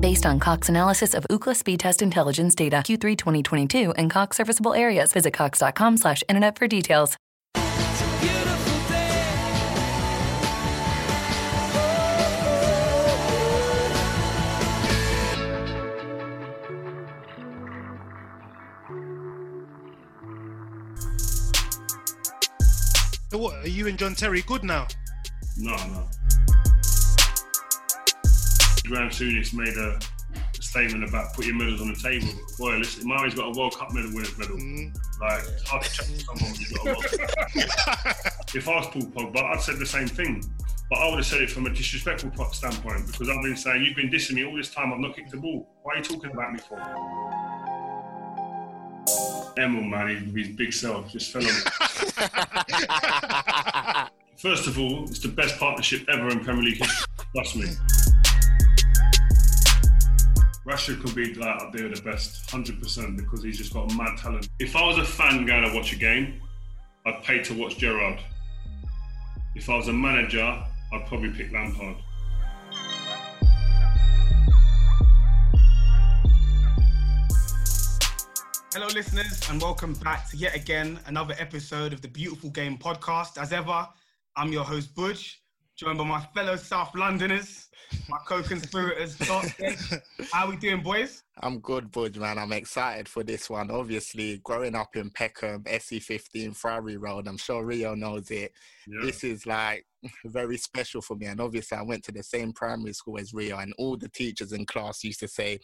Based on Cox analysis of Ookla speed test intelligence data Q3 2022 and Cox serviceable areas, visit cox.com slash internet for details. So what? Are you and John Terry good now? No, no. Graham Souness made a, statement about put your medals on the table. Boy, listen, Murray's got a World Cup medal winner's medal. Mm. Like, it's to chat to someone you've got a World Cup. if I was Paul Pogba, I'd said the same thing. But I would have said it from a disrespectful standpoint because I've been saying, you've been dissing me all this time, I've not kicked the ball. Why are you talking about me for? Emil, man, his big self just fell on. First of all, it's the best partnership ever in Premier League history. Trust me. Rashford could be like up there the best, 100%, because he's just got mad talent. If I was a fan going to watch a game, I'd pay to watch Gerrard. If I was a manager, I'd probably pick Lampard. Hello, listeners, and welcome back to yet again another episode of the Beautiful Game podcast. As ever, I'm your host, Buj, joined by my fellow South Londoners, my co conspirators, How we doing, boys? I'm good, Buj, man. I'm excited for this one. Obviously, growing up in Peckham, SE15, Friary Road, I'm sure Rio knows it. Yeah. This is like very special for me. And obviously, I went to the same primary school as Rio, and all the teachers in class used to say,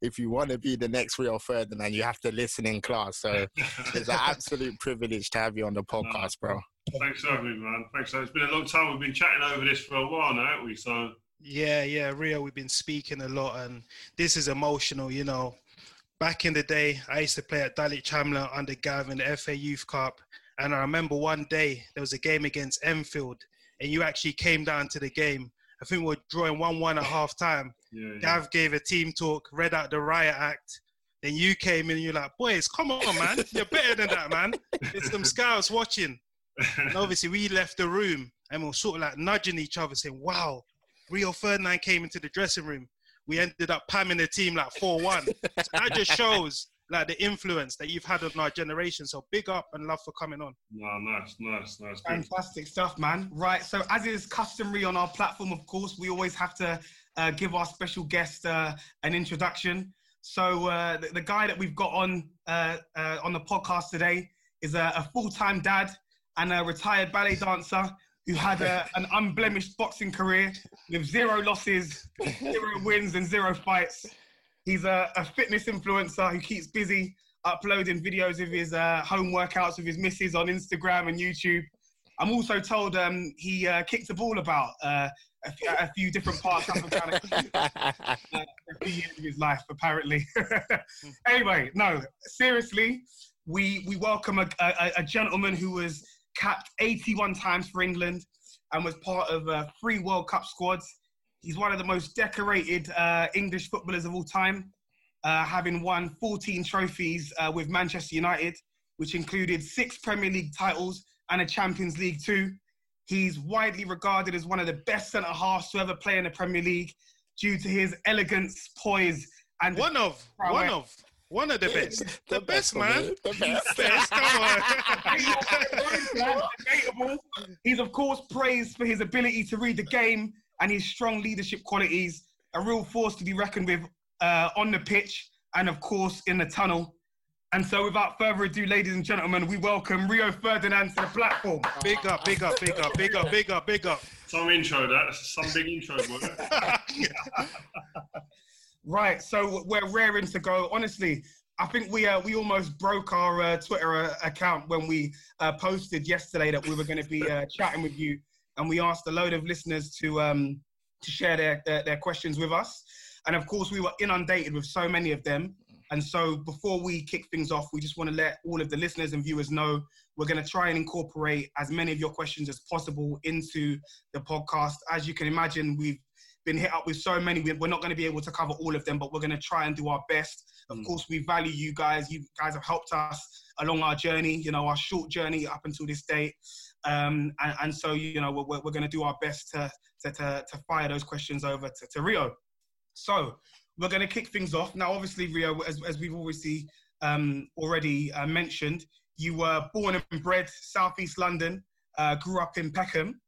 if you want to be the next Rio Ferdinand, you have to listen in class. So it's an absolute privilege to have you on the podcast, bro. Thanks for having me, man. Thanks. It's been a long time. We've been chatting over this for a while now, haven't we? So, Yeah, yeah, Rio. We've been speaking a lot, and this is emotional. You know, back in the day, I used to play at Dulwich Hamlet under Gav in the FA Youth Cup, and I remember one day there was a game against Enfield, and you actually came down to the game. I think we were drawing one-one at half time. yeah. yeah. Gav gave a team talk, read out the riot act. Then you came in and you're like, boys, come on, man. You're better than that, man. There's some scouts watching. And obviously, we left the room and we are sort of like nudging each other, saying, wow, Rio Ferdinand came into the dressing room. We ended up pamming the team like 4 1. So that just shows like the influence that you've had on our generation. So big up and love for coming on. No, nice, nice, nice. Good. Fantastic stuff, man. Right, so as is customary on our platform, of course, we always have to uh, give our special guest uh, an introduction. So uh, the, the guy that we've got on uh, uh, on the podcast today is a, a full-time dad and a retired ballet dancer who had a, an unblemished boxing career with zero losses, zero wins, and zero fights. He's a, a fitness influencer who keeps busy uploading videos of his uh, home workouts with his missus on Instagram and YouTube. I'm also told um, he uh, kicked a ball about uh, a, few, a few different parts uh, of his life, apparently. anyway, no, seriously, we we welcome a, a, a gentleman who was capped 81 times for England and was part of uh, three World Cup squads. He's one of the most decorated uh, English footballers of all time, uh, having won 14 trophies uh, with Manchester United, which included six Premier League titles and a Champions League too. He's widely regarded as one of the best centre halves to ever play in the Premier League due to his elegance, poise, and one of one of one of the best. The, the best, best, man. The best. best. Come on. He's of course praised for his ability to read the game and his strong leadership qualities. A real force to be reckoned with uh, on the pitch and of course in the tunnel. And so, without further ado, ladies and gentlemen, we welcome Rio Ferdinand to the platform. Big up, big up, big up, big up, big up, big up. Some intro, that. Some big intro, Right, so we're raring to go. Honestly, I think we uh, we almost broke our uh, Twitter uh, account when we uh, posted yesterday that we were going to be uh, chatting with you, and we asked a load of listeners to um, to share their, their, their questions with us, and of course we were inundated with so many of them. And so before we kick things off, we just want to let all of the listeners and viewers know we're going to try and incorporate as many of your questions as possible into the podcast. As you can imagine, we've been hit up with so many. We're not going to be able to cover all of them, but we're going to try and do our best. Of mm. course, we value you guys. You guys have helped us along our journey, you know, our short journey up until this date. Um, and, and, so, you know, we're, we're going to do our best to, to, to, to, fire those questions over to, to Rio. So we're going to kick things off. Now, obviously, Rio, as, as we've obviously um, already uh, mentioned, you were born and bred Southeast London, uh, grew up in Peckham.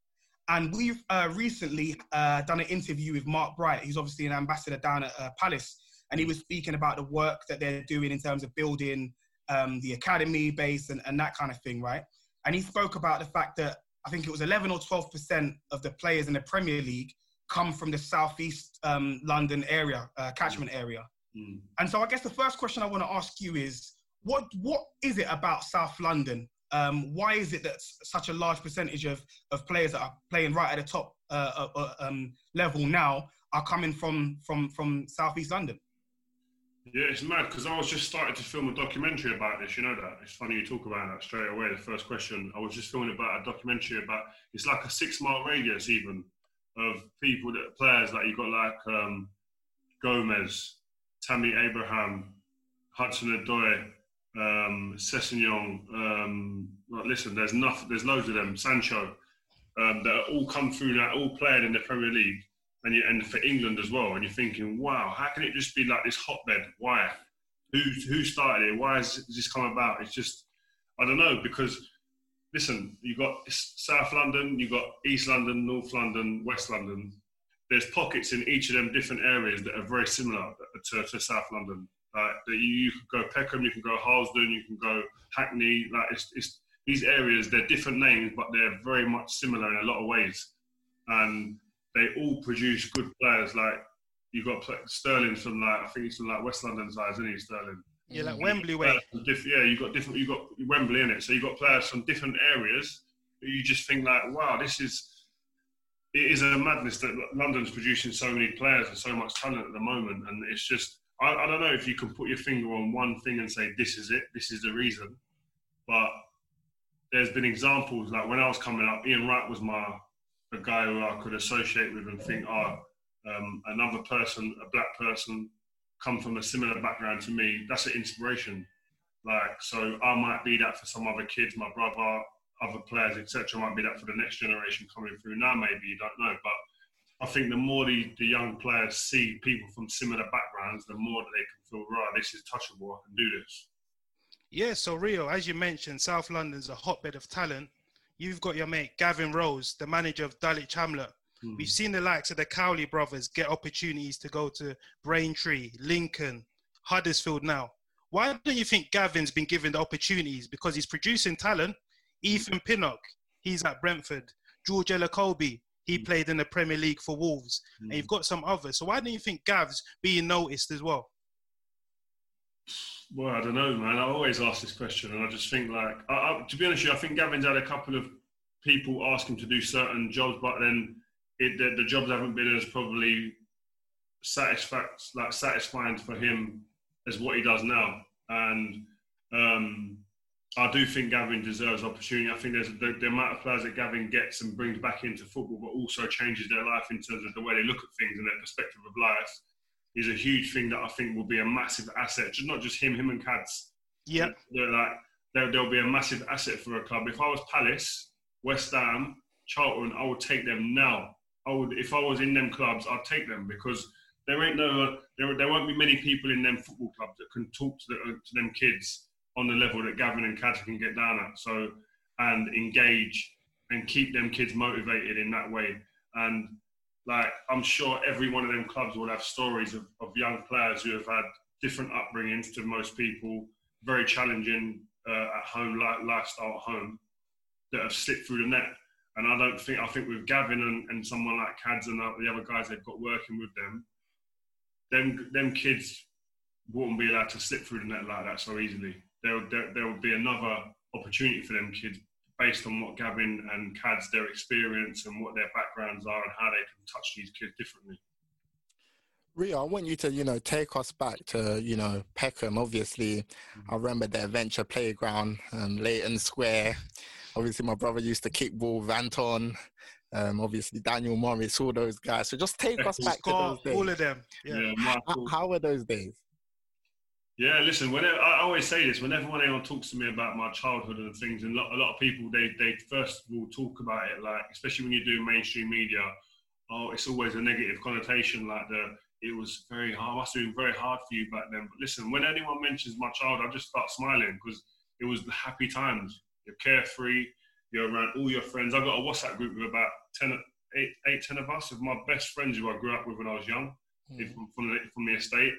And we've uh, recently uh, done an interview with Mark Bright. who's obviously an ambassador down at uh, Palace. And he was speaking about the work that they're doing in terms of building um, the academy base and, and that kind of thing, right? And he spoke about the fact that I think it was 11 or 12% of the players in the Premier League come from the southeast um, London area, uh, catchment area. Mm. And so I guess the first question I want to ask you is, what what is it about South London um, why is it that such a large percentage of, of players that are playing right at the top uh, uh, uh, um, level now are coming from from from southeast London? Yeah, it's mad because I was just starting to film a documentary about this. You know that it's funny you talk about that straight away. The first question I was just filming about a documentary about it's like a six mile radius even of people that players like you got like um, Gomez, Tammy Abraham, Hudson Odoi, um, Sessegnon. Um, well, listen, there's enough. There's loads of them. Sancho um, that all come through that, all played in the Premier League, and you, and for England as well. And you're thinking, wow, how can it just be like this hotbed? Why? Who who started it? Why has this come about? It's just I don't know because listen, you've got South London, you've got East London, North London, West London. There's pockets in each of them different areas that are very similar to, to South London. Like you, you can go Peckham, you can go Harlesden, you can go Hackney. Like it's, it's these areas. They're different names, but they're very much similar in a lot of ways, and they all produce good players. Like you've got Sterling from like I think he's from like West London side, isn't he? Sterling. Yeah, like mm. Wembley way. Yeah, you've got different. You've got Wembley in it, so you've got players from different areas. You just think like, wow, this is. It is a madness that London's producing so many players and so much talent at the moment, and it's just I, I, don't know if you can put your finger on one thing and say this is it, this is the reason. But there's been examples like when I was coming up, Ian Wright was my a guy who I could associate with and think, oh, um, another person, a black person, come from a similar background to me. That's an inspiration. Like so, I might be that for some other kids, my brother, other players, etc. Might be that for the next generation coming through now. Maybe you don't know, but I think the more the, the young players see people from similar backgrounds, the more that they can feel, right, this is touchable, I can do this. Yeah, so Rio, as you mentioned, South London's a hotbed of talent. You've got your mate Gavin Rose, the manager of Dulwich Hamlet. Mm. We've seen the likes of the Cowley brothers get opportunities to go to Braintree, Lincoln, Huddersfield now. Why don't you think Gavin's been given the opportunities? Because he's producing talent. Ethan Pinnock, he's at Brentford. George Elokobi, he mm. played in the Premier League for Wolves, mm. and you've got some others. So why don't you think Gav's being noticed as well? Well, I don't know, man. I always ask this question, and I just think, like, I, I, to be honest, with you, I think Gavin's had a couple of people ask him to do certain jobs, but then it, the, the, jobs haven't been as probably satisfied, like satisfying for him as what he does now. And um, I do think Gavin deserves opportunity. I think there's the, the, amount of players that Gavin gets and brings back into football, but also changes their life in terms of the way they look at things and their perspective of life, is a huge thing that I think will be a massive asset. Just not just him, him and Cads. Yeah, they're like there, there'll be a massive asset for a club. If I was Palace, West Ham, Charlton, I would take them now. I would, if I was in them clubs, I'd take them because there ain't no, there, there won't be many people in them football clubs that can talk to, the, to them kids on the level that Gavin and Kads can get down at. So, and engage and keep them kids motivated in that way. And like, I'm sure every one of them clubs will have stories of, of young players who have had different upbringings to most people, very challenging uh, at home like lifestyle at home that have slipped through the net. And I don't think I think with Gavin and, and someone like Cads and the other guys they've got working with them, them them kids wouldn't be allowed to slip through the net like that so easily. There there, there will be another opportunity for them kids based on what Gavin and Cads their experience and what their backgrounds are and how they can touch these kids differently. Rio, I want you to, you know, take us back to, you know, Peckham. Obviously, mm-hmm. I remember the adventure playground, um, Leyton Square. Obviously, my brother used to kick ball with Anton. Um, obviously, Daniel Morris, all those guys. So just take us back to those days. All of them. Yeah. yeah how, how were those days? Yeah, listen. Whenever I always say this, whenever anyone talks to me about my childhood and things, and a lot, a lot of people they they first will talk about it like, especially when you do mainstream media, oh, it's always a negative connotation, like the it was very hard. Must have been very hard for you back then. But listen, when anyone mentions my child, I just start smiling because it was the happy times. You're carefree. You're around all your friends. I got a WhatsApp group with about 10, 8, 8 10 of us, of my best friends who I grew up with when I was young, mm. from, from, the, from the estate.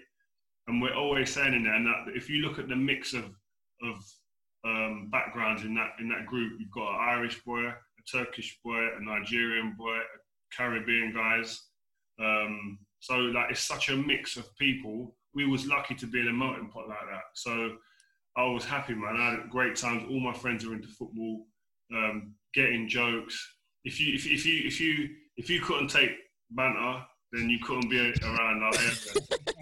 And we're always saying in there, that if you look at the mix of of um, backgrounds in that in that group, you've got an Irish boy, a Turkish boy, a Nigerian boy, a Caribbean guys. Um, so like it's such a mix of people. We was lucky to be in a melting pot like that. So I was happy, man. I had great times. All my friends are into football, um, getting jokes. If you if, if you if you if you couldn't take banter, then you couldn't be around our area.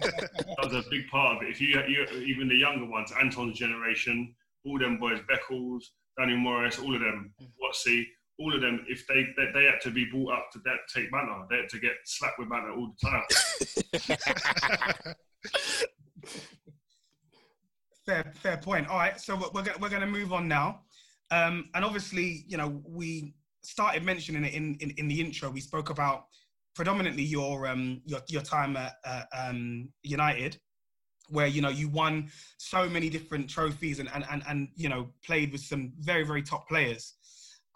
that was a big part of it. If you, you even the younger ones, Anton's generation, all them boys, Beckles, Danny Morris, all of them, Watsy, all of them, if they, they, they had to be brought up to that take banner, they had to get slapped with banner all the time. fair, fair point. All right, so we're gonna, we're going to move on now, um, and obviously, you know, we started mentioning it in, in, in the intro. We spoke about predominantly your um, your your time at uh, um, United, where you know you won so many different trophies and, and and and you know played with some very very top players.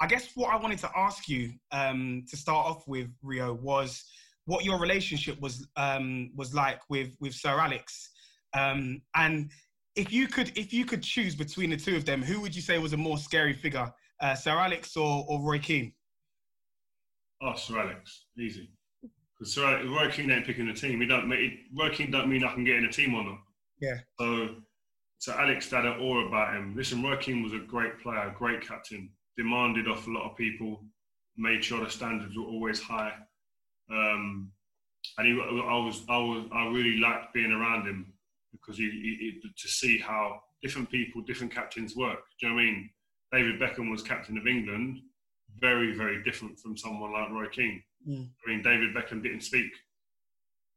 I guess what I wanted to ask you um, to start off with, Rio, was what your relationship was um, was like with with Sir Alex, um, and if you could if you could choose between the two of them, who would you say was a more scary figure, uh, Sir Alex or, or Roy Keane? Oh, Sir Alex, easy. Because Sir Alex, Roy Keane ain't picking a team. He don't. Roy Keane don't mean I can get in a team or not. Yeah. So, so Alex had an aura about him. Listen, Roy Keane was a great player, great captain demanded off a lot of people, made sure the standards were always high. Um, and he, I was, I was, I really liked being around him because he, he, to see how different people, different captains work. Do you know what I mean? David Beckham was captain of England, very, very different from someone like Roy Keane. Mm. I mean, David Beckham didn't speak,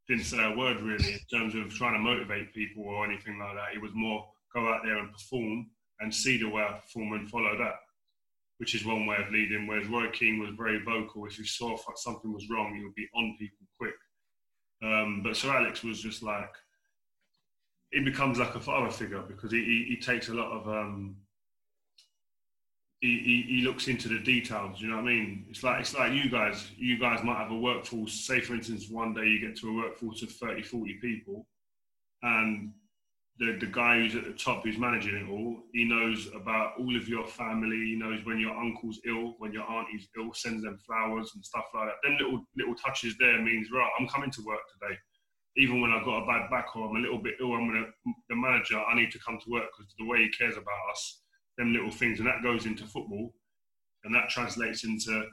didn't say a word really in terms of trying to motivate people or anything like that. He was more go out there and perform and see the way I perform and follow that which is one way of leading. Whereas Roy Keane was very vocal. If he saw something was wrong, he would be on people quick. Um, but Sir Alex was just like, he becomes like a father figure because he, he, he takes a lot of, um, he, he, looks into the details. You know what I mean? It's like it's like you guys. You guys might have a workforce. Say, for instance, one day you get to a workforce of 30, 40 people, and the, the guy who's at the top who's managing it all, he knows about all of your family. He knows when your uncle's ill, when your auntie's ill, sends them flowers and stuff like that. Then little little touches there means right. I'm coming to work today, even when I've got a bad back or I'm a little bit ill. I'm gonna the manager. I need to come to work because the way he cares about us, them little things, and that goes into football, and that translates into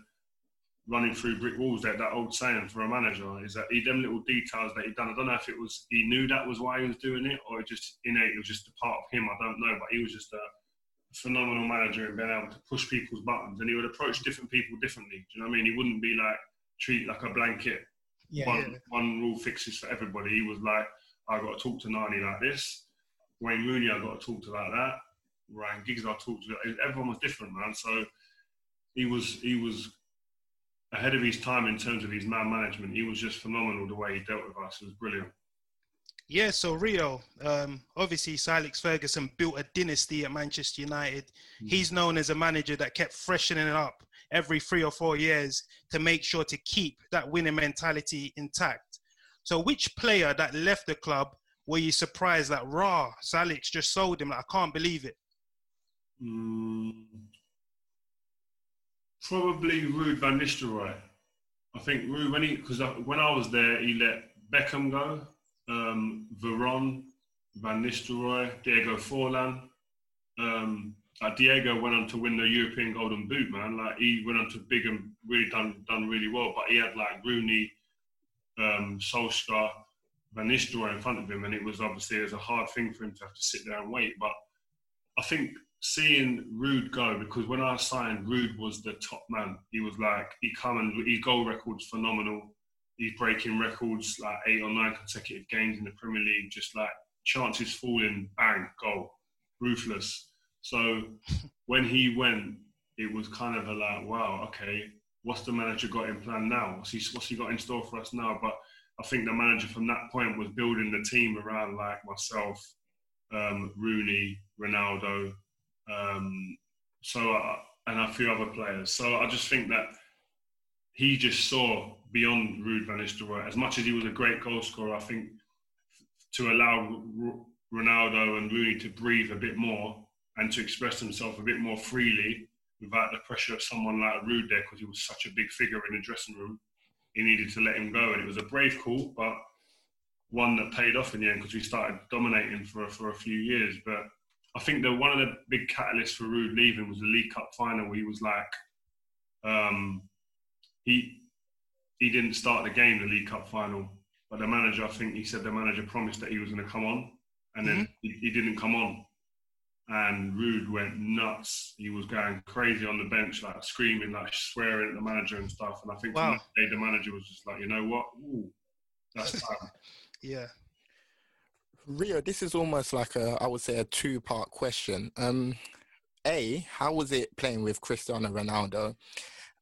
running through brick walls. That that old saying for a manager is that he them little details that he done. I don't know if it was he knew that was why he was doing it, or just innate. It was just a part of him. I don't know, but he was just a phenomenal manager and being able to push people's buttons. And he would approach different people differently. Do you know what I mean? He wouldn't be like treat like a blanket. Yeah, one, yeah. one rule fixes for everybody. He was like, I got to talk to Nani like this. Wayne Rooney, I got to talk to like that. Ryan Giggs I talked to, everyone was different, man. So he was he was ahead of his time in terms of his man management. He was just phenomenal the way he dealt with us. It was brilliant. Yeah, so Rio, um, obviously Sir Alex Ferguson built a dynasty at Manchester United. Mm. He's known as a manager that kept freshening it up every three or four years to make sure to keep that winning mentality intact. So, which player that left the club were you surprised that raw Sir Alex just sold him? Like, I can't believe it. Mm, probably Ruud van Nistelrooy. I think Ruud when he because when I was there, he let Beckham go, um, Veron, Van Nistelrooy, Diego Forlan. Um, Diego went on to win the European Golden Boot, man. Like he went on to big and really done done really well. But he had like Rooney, um, Solskjaer, Van Nistelrooy in front of him, and it was obviously it was a hard thing for him to have to sit there and wait. But I think seeing Ruud go because when I signed, Ruud was the top man. He was like he come and his goal record's phenomenal. He's breaking records like eight or nine consecutive games in the Premier League. Just like chances falling, bang, goal, ruthless. So when he went, it was kind of a like, wow, okay, what's the manager got in plan now? What's he, what's he got in store for us now? But I think the manager from that point was building the team around like myself, um, Rooney, Ronaldo, um, so uh, and a few other players. So I just think that he just saw beyond Ruud van Nistelrooy. As much as he was a great goal scorer, I think to allow Ronaldo and Rooney to breathe a bit more and to express himself a bit more freely without the pressure of someone like Ruud there, because he was such a big figure in the dressing room. He needed to let him go, and it was a brave call, but one that paid off in the end because we started dominating for for a few years. But I think that one of the big catalysts for Ruud leaving was the League Cup final, where he was like, um, he he didn't start the game, the League Cup final, but the manager, I think he said the manager promised that he was going to come on, and then mm-hmm. he, he, didn't come on and Ruud went nuts. He was going crazy on the bench, like screaming, like swearing at the manager and stuff. And I think wow. day, the manager was just like, you know what? Ooh, that's time. yeah. Rio, this is almost like a, I would say, a two-part question. Um, a, how was it playing with Cristiano Ronaldo?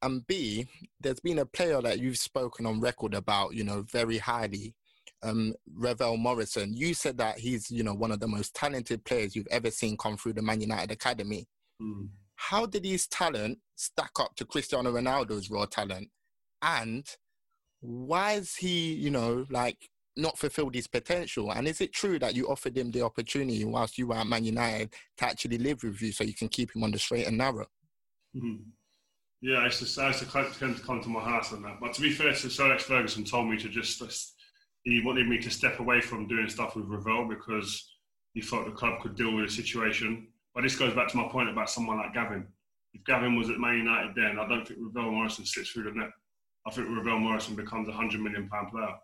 And B, there's been a player that you've spoken on record about, you know, very highly um, Ravel Morrison, you said that he's, you know, one of the most talented players you've ever seen come through the Man United academy. Mm. How did his talent stack up to Cristiano Ronaldo's raw talent? And why is he, you know, like not fulfilled his potential? And is it true that you offered him the opportunity whilst you were at Man United to actually live with you so you can keep him on the straight and narrow? Mm-hmm. Yeah, I used, to, I used to come to my house on that. But to be fair, Sir Alex Ferguson told me to just, just he wanted me to step away from doing stuff with Ravel because he thought the club could deal with the situation. But this goes back to my point about someone like Gavin. If Gavin was at Man United then, I don't think Ravel Morrison slips through the net. I think Ravel Morrison becomes a hundred million pound player.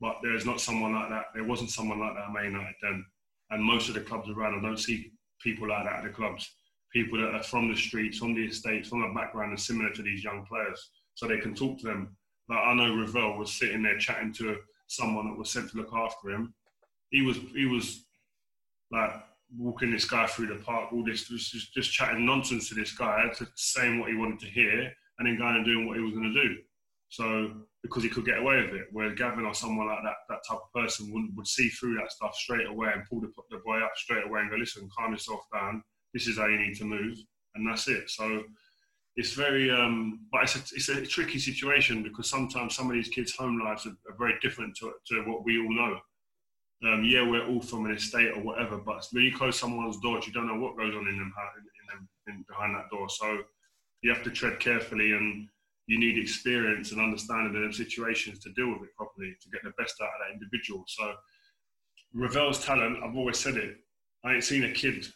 But there's not someone like that. There wasn't someone like that at Man United then. And most of the clubs around, I don't see people like that at the clubs. People that are from the streets, from the estates, from a background and similar to these young players. So they can talk to them. Like I know Ravel was sitting there chatting to someone that was sent to look after him. He was he was like walking this guy through the park, all this just, just chatting nonsense to this guy, saying what he wanted to hear, and then going and doing what he was going to do. So because he could get away with it, where Gavin or someone like that, that type of person would, would see through that stuff straight away and pull the, the boy up straight away and go, listen, calm yourself down. This is how you need to move, and that's it. So it's very, um, but it's a, it's a tricky situation because sometimes some of these kids' home lives are, are very different to, to what we all know. Um, yeah, we're all from an estate or whatever, but when you close someone's doors, you don't know what goes on in them, in them in, behind that door. So you have to tread carefully, and you need experience and understanding of situations to deal with it properly to get the best out of that individual. So Ravel's talent, I've always said it. I ain't seen a kid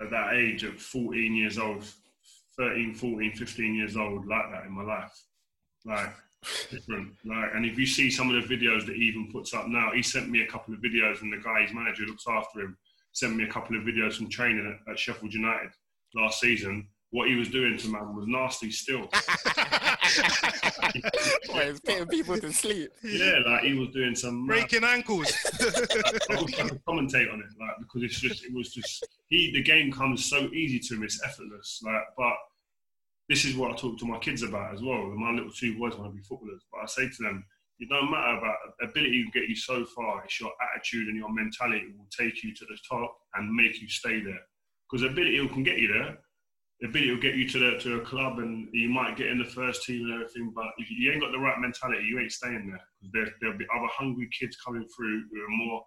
at that age, at 14 years old, 13, 14, 15 years old like that in my life. Like, different. Like, and if you see some of the videos that he even puts up now, he sent me a couple of videos, and the guy, his manager, looks after him, sent me a couple of videos from training at, at Sheffield United last season what he was doing to man was nasty still. Well, it's putting people to sleep. yeah, like he was doing some mad- Breaking ankles. I wish I could commentate on it, like because it's just it was just he the game comes so easy to him, it's effortless. Like, but this is what I talk to my kids about as well. My little two boys want to be footballers, but I say to them, it don't matter about ability will get you so far. It's your attitude and your mentality will take you to the top and make you stay there. Because ability can get you there. Ability will get you to the to a club and you might get in the first team and everything. But if you ain't got the right mentality, you ain't staying there. There, there'll be other hungry kids coming through who are more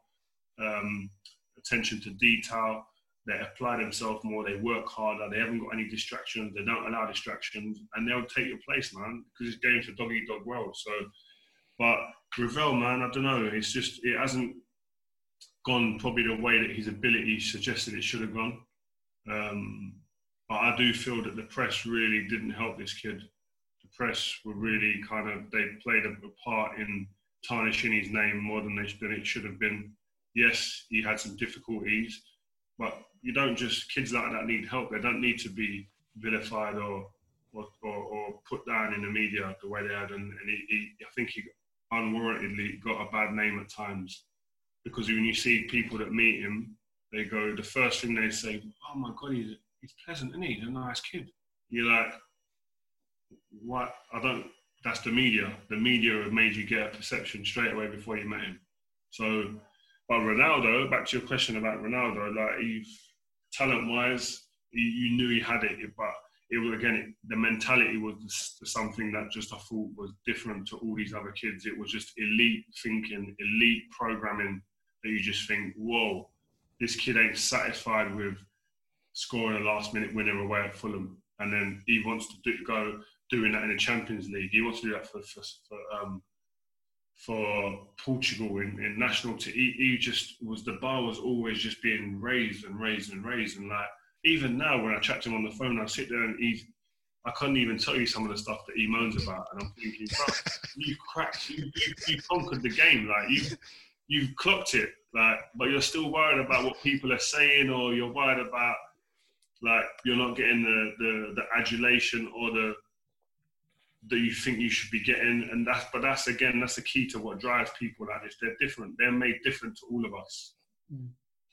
um, attention to detail. They apply themselves more. They work harder. They haven't got any distractions. They don't allow distractions, and they'll take your place, man. Because it's game's a dog eat dog world. So, but Ravel, man, I don't know. It's just it hasn't gone probably the way that his ability suggested it should have gone. Um, but I do feel that the press really didn't help this kid. The press were really kind of they played a, a part in tarnishing his name more than they than it should have been. Yes, he had some difficulties, but you don't just kids like that need help. They don't need to be vilified or or, or, or put down in the media the way they had. And, and he, he, I think he unwarrantedly got a bad name at times because when you see people that meet him, they go the first thing they say, "Oh my God, he's he's pleasant, isn't he? He's a nice kid." You're like, "What? I don't." That's the media. The media have made you get a perception straight away before you met him. So, but Ronaldo, back to your question about Ronaldo, like he, talent-wise, you knew he had it, but it was again it, the mentality was something that just I thought was different to all these other kids. It was just elite thinking, elite programming that you just think, whoa, this kid ain't satisfied with scoring a last minute winner away at Fulham, and then he wants to do, go doing that in the Champions League. He wants to do that for for, for, um, for Portugal in, in national team. He, he just was the bar was always just being raised and raised and raised, and like even now when I chat to him on the phone, I sit there and he's. I couldn't even tell you some of the stuff that he moans about, and I'm thinking, you cracked, you, you, you conquered the game, like you, you've clocked it, like, but you're still worried about what people are saying, or you're worried about, like, you're not getting the the, the adulation or the that you think you should be getting, and that's but that's again that's the key to what drives people like this. They're different. They're made different to all of us.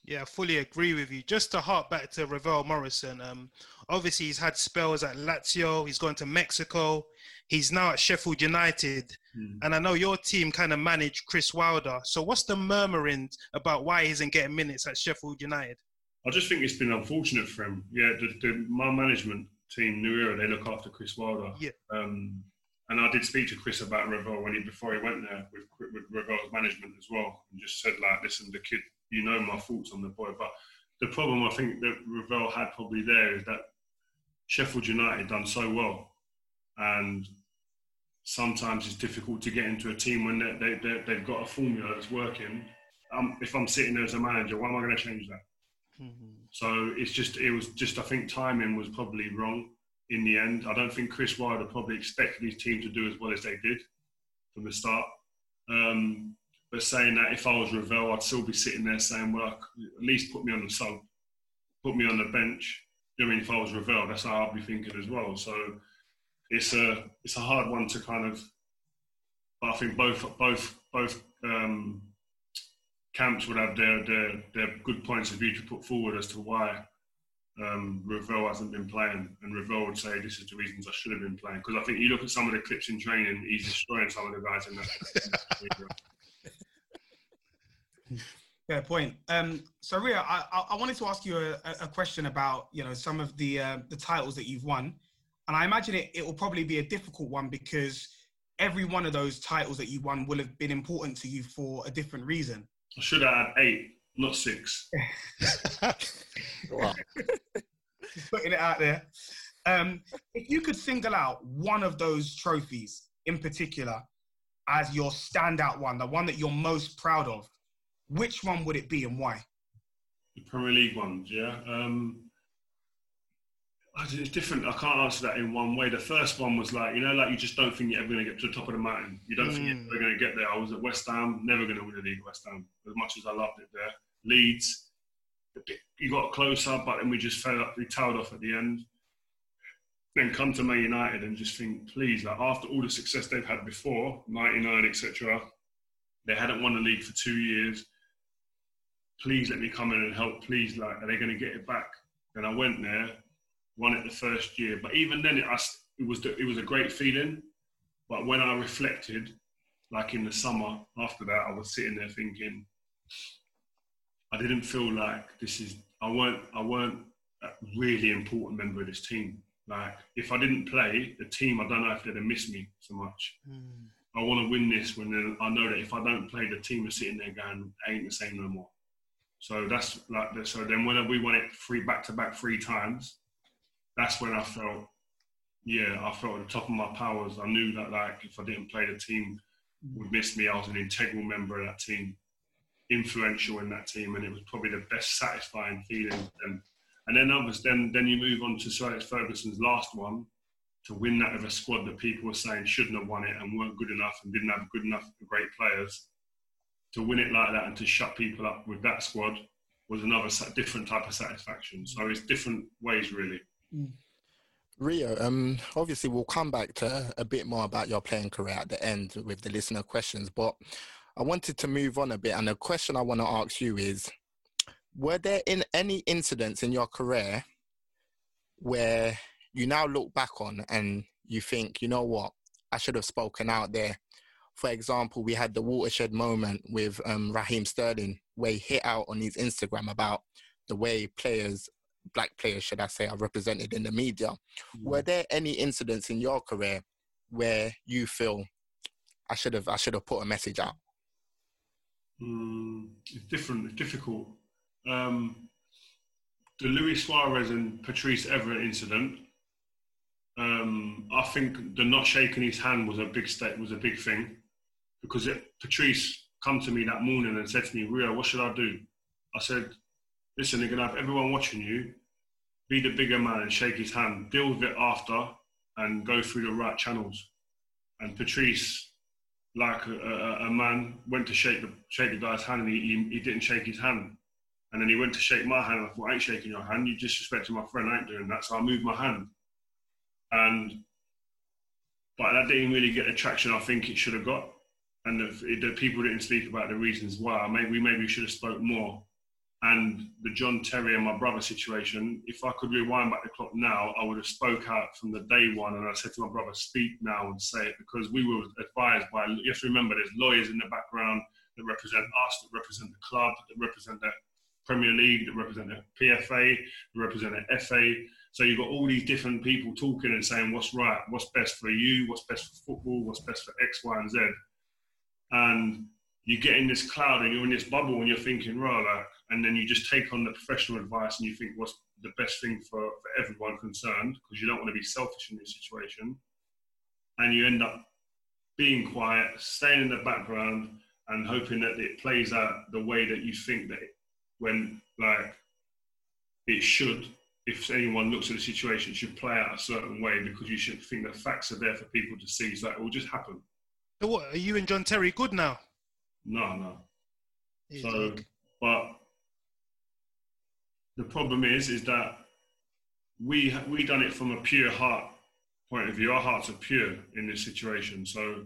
Yeah, I fully agree with you. Just to harp back to Ravel Morrison, um, obviously he's had spells at Lazio, he's gone to Mexico, he's now at Sheffield United, Mm. and I know your team kind of managed Chris Wilder. So what's the murmuring about why he isn't getting minutes at Sheffield United? I just think it's been unfortunate for him. Yeah, the, the, my management team, New Era, they look after Chris Wilder. Yeah. Um, and I did speak to Chris about Ravel when he before he went there with, with Ravel's management as well, and just said like, listen, the kid, you know my thoughts on the boy, but the problem I think that Ravel had probably there is that Sheffield United done so well, and sometimes it's difficult to get into a team when they, they, they, they've got a formula that's working. Um, if I'm sitting there as a manager, why am I going to change that? So it's just, it was just, I think timing was probably wrong in the end. I don't think Chris Wilder probably expected his team to do as well as they did from the start. Um, but saying that if I was Ravel, I'd still be sitting there saying, well, at least put me on the sub, put me on the bench. You know I mean? If I was Ravel, that's how I'd be thinking as well. So it's a it's a hard one to kind of. I think both both both um, camps would have their, their their good points of view to put forward as to why um, Ravel hasn't been playing, and Ravel would say this is the reasons I should have been playing. Because I think you look at some of the clips in training, he's destroying some of the guys in that. Fair point. Um, so Rio, I, I- wanted to ask you a, a question about you know some of the uh, the titles that you've won, and I imagine it, it will probably be a difficult one because every one of those titles that you won will have been important to you for a different reason. I should have had eight, not six. Putting it out there. Um, if you could single out one of those trophies in particular as your standout one, the one that you're most proud of, which one would it be and why? The Premier League ones, yeah. Um, I don't- it's different. I can't answer that in one way. The first one was like, you know, like you just don't think you're ever going to get to the top of the mountain. You don't think you're Mm. ever going to get there. I was at West Ham, never going to win the league at West Ham, as much as I loved it there. Leeds, you got closer, but then we just fell up, we tailed off at the end. then come to Man United and just think, please, like after all the success they've had before, 99, etc., they hadn't won the league for two years. Please let me come in and help. Please, like, are they going to get it back? And I went there, won it the first year. But even then, it, I, it was the, it was a great feeling. But when I reflected, like in the summer after that, I was sitting there thinking, I didn't feel like this is. I weren't. I weren't a really important member of this team. Like if I didn't play, the team, I don't know if they'd have missed me so much. Mm. I want to win this when I know that if I don't play, the team is sitting there going, ain't the same no more. So that's like so. Then when we won it three back to back three times, that's when I felt, yeah, I felt at the top of my powers. I knew that like if I didn't play, the team would miss me. I was an integral member of that team, influential in that team, and it was probably the best satisfying feeling. And and then others, then then you move on to Sir Alex Ferguson's last one to win that of a squad that people were saying shouldn't have won it and weren't good enough and didn't have good enough great players. To win it like that and to shut people up with that squad was another different type of satisfaction. So it's different ways, really. Mm. Rio, um, obviously we'll come back to a bit more about your playing career at the end with the listener questions, but I wanted to move on a bit, and the question I want to ask you is: Were there in any incidents in your career where you now look back on and you think, you know what, I should have spoken out there? For example, we had the watershed moment with um, Raheem Sterling, where he hit out on his Instagram about the way players black players, should I say, are represented in the media. Mm. Were there any incidents in your career where you feel I should have I should have put a message out? Mm, it's different. It's difficult. Um, the Luis Suarez and Patrice Evra incident. Um, I think the not shaking his hand was a big step, was a big thing, because it, Patrice come to me that morning and said to me, "Rio, what should I do?" I said, listen, you're going to have everyone watching you. Be the bigger man and shake his hand. Deal with it after and go through the right channels. And Patrice, like a, a, a man, went to shake the, shake the guy's hand and he, he, he, didn't shake his hand. And then he went to shake my hand. I thought, I ain't shaking your hand. You disrespecting my friend. I ain't doing that. So I moved my hand. And, but that didn't really get the traction I think it should have got. And the, the people didn't speak about the reasons why. Maybe, we maybe should have spoke more and the John Terry and my brother situation, if I could rewind back the clock now, I would have spoke out from the day one and I said to my brother, speak now and say it because we were advised by, you have to remember there's lawyers in the background that represent us, that represent the club, that represent the Premier League, that represent the PFA, that represent the FA. So you've got all these different people talking and saying what's right, what's best for you, what's best for football, what's best for X, Y, and Z. And you get in this cloud and you're in this bubble and you're thinking, right, like, and then you just take on the professional advice and you think what's the best thing for, for everyone concerned? Because you don't want to be selfish in this situation. And you end up being quiet staying in the background and hoping that it plays out the way that you think that it, when like it should if anyone looks at the situation it should play out a certain way because you should think the facts are there for people to see. So it will just happen. So what are you and john terry good now? No no. So but the problem is, is that we we done it from a pure heart point of view. Our hearts are pure in this situation. So,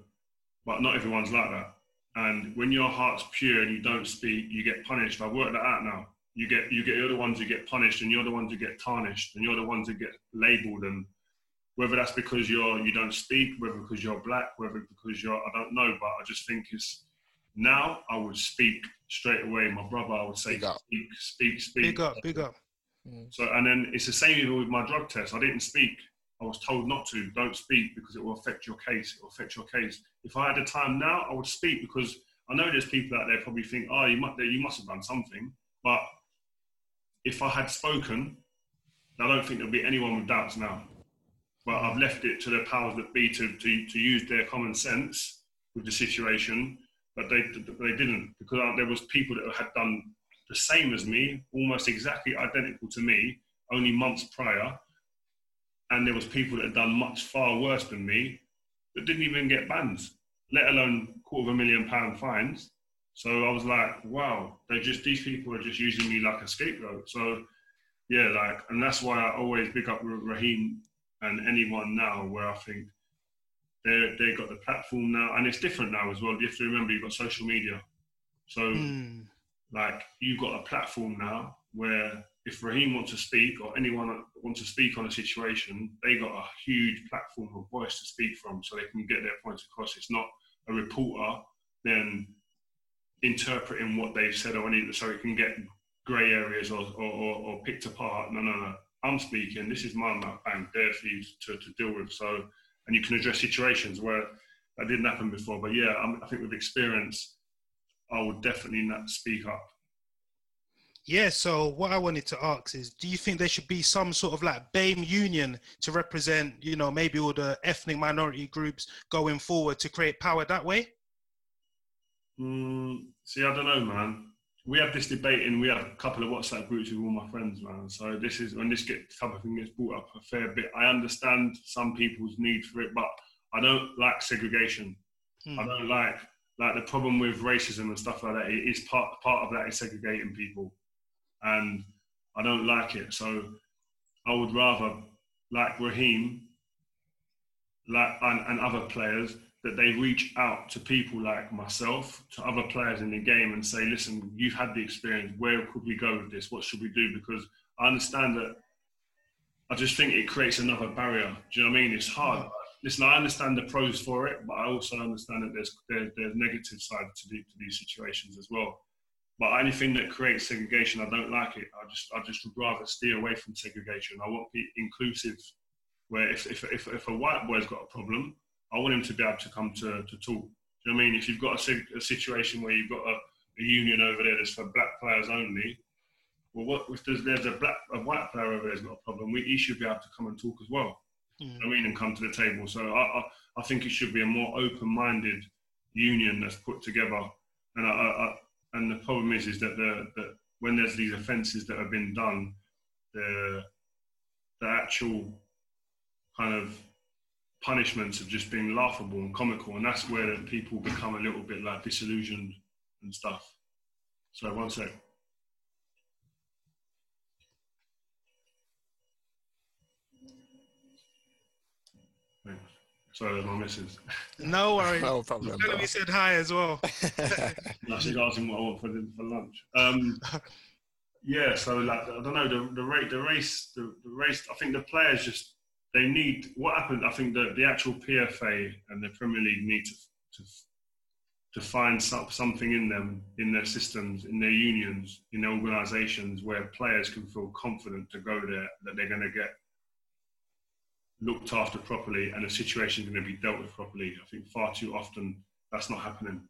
but not everyone's like that. And when your heart's pure and you don't speak, you get punished. I've worked that out now. You get you get you're the ones who get punished, and you're the ones who get tarnished, and you're the ones who get labelled. And whether that's because you're you don't speak, whether because you're black, whether because you're I don't know, but I just think it's now I would speak straight away. My brother, I would say, big up. speak, speak, speak. Big up, big up. Mm. So, and then it's the same even with my drug test. I didn't speak. I was told not to. Don't speak because it will affect your case. It will affect your case. If I had the time now, I would speak because I know there's people out there probably think, oh, you must, you must have done something. But if I had spoken, I don't think there'll be anyone with doubts now. But I've left it to the powers that be to, to, to use their common sense with the situation but they they didn't because there was people that had done the same as me, almost exactly identical to me, only months prior, and there was people that had done much far worse than me that didn't even get bans, let alone quarter of a million pound fines. So I was like, wow, they just these people are just using me like a scapegoat. So yeah, like, and that's why I always pick up Raheem and anyone now where I think they they got the platform now, and it's different now as well. You have to remember you've got social media, so Mm. like you've got a platform now where if Raheem wants to speak or anyone wants to speak on a situation, they got a huge platform of voice to speak from, so they can get their points across. It's not a reporter then interpreting what they've said or any, so it can get grey areas or, or, or, or picked apart. No, no, no. I'm speaking. This is my mouth, bang, there for you to, to deal with. So, and you can address situations where that didn't happen before. But yeah, I'm, I think with experience, I would definitely not speak up. Yeah, so what I wanted to ask is do you think there should be some sort of like BAME union to represent, you know, maybe all the ethnic minority groups going forward to create power that way? Mm, see, I don't know, man. We have this debate, and we have a couple of WhatsApp groups with all my friends, man. So this is when this get type of thing gets brought up a fair bit. I understand some people's need for it, but I don't like segregation. Hmm. I don't like like the problem with racism and stuff like that. It is part part of that is segregating people, and I don't like it. So I would rather like Raheem, like and, and other players that they reach out to people like myself, to other players in the game, and say, "Listen, you've had the experience. Where could we go with this? What should we do?" Because I understand that. I just think it creates another barrier. Do you know what I mean? It's hard. Listen, I understand the pros for it, but I also understand that there's there, there's negative side to, the, to these situations as well. But anything that creates segregation, I don't like it. I just I just would rather steer away from segregation. I want to be inclusive, where if if if, if a white boy's got a problem, I want him to be able to come to, to talk. Do you know I mean? If you've got a, a situation where you've got a, a union over there that's for black players only, well, what if there's, there's a black a white player over there's got a problem? We, he should be able to come and talk as well. Hmm. You know I mean, and come to the table. So I, I, I think it should be a more open-minded union that's put together. And I, I and the problem is is that the that when there's these offences that have been done, the the actual kind of punishments have just been laughable and comical, and that's where people become a little bit like disillusioned and stuff. So one sec. Thanks. Sorry, that's my missus. No worries. No problem, Tell him bro. we said hi as well. No, she's asking what I want for, for lunch. Um, yeah, so like I don't know the the rate the race the, the race. I think the players just they need what happened. I think that the actual PFA and the Premier League need to to, to find some, something in them in their systems, in their unions, in their organisations where players can feel confident to go there that they're going to get looked after properly and the situation going to be dealt with properly. I think far too often that's not happening.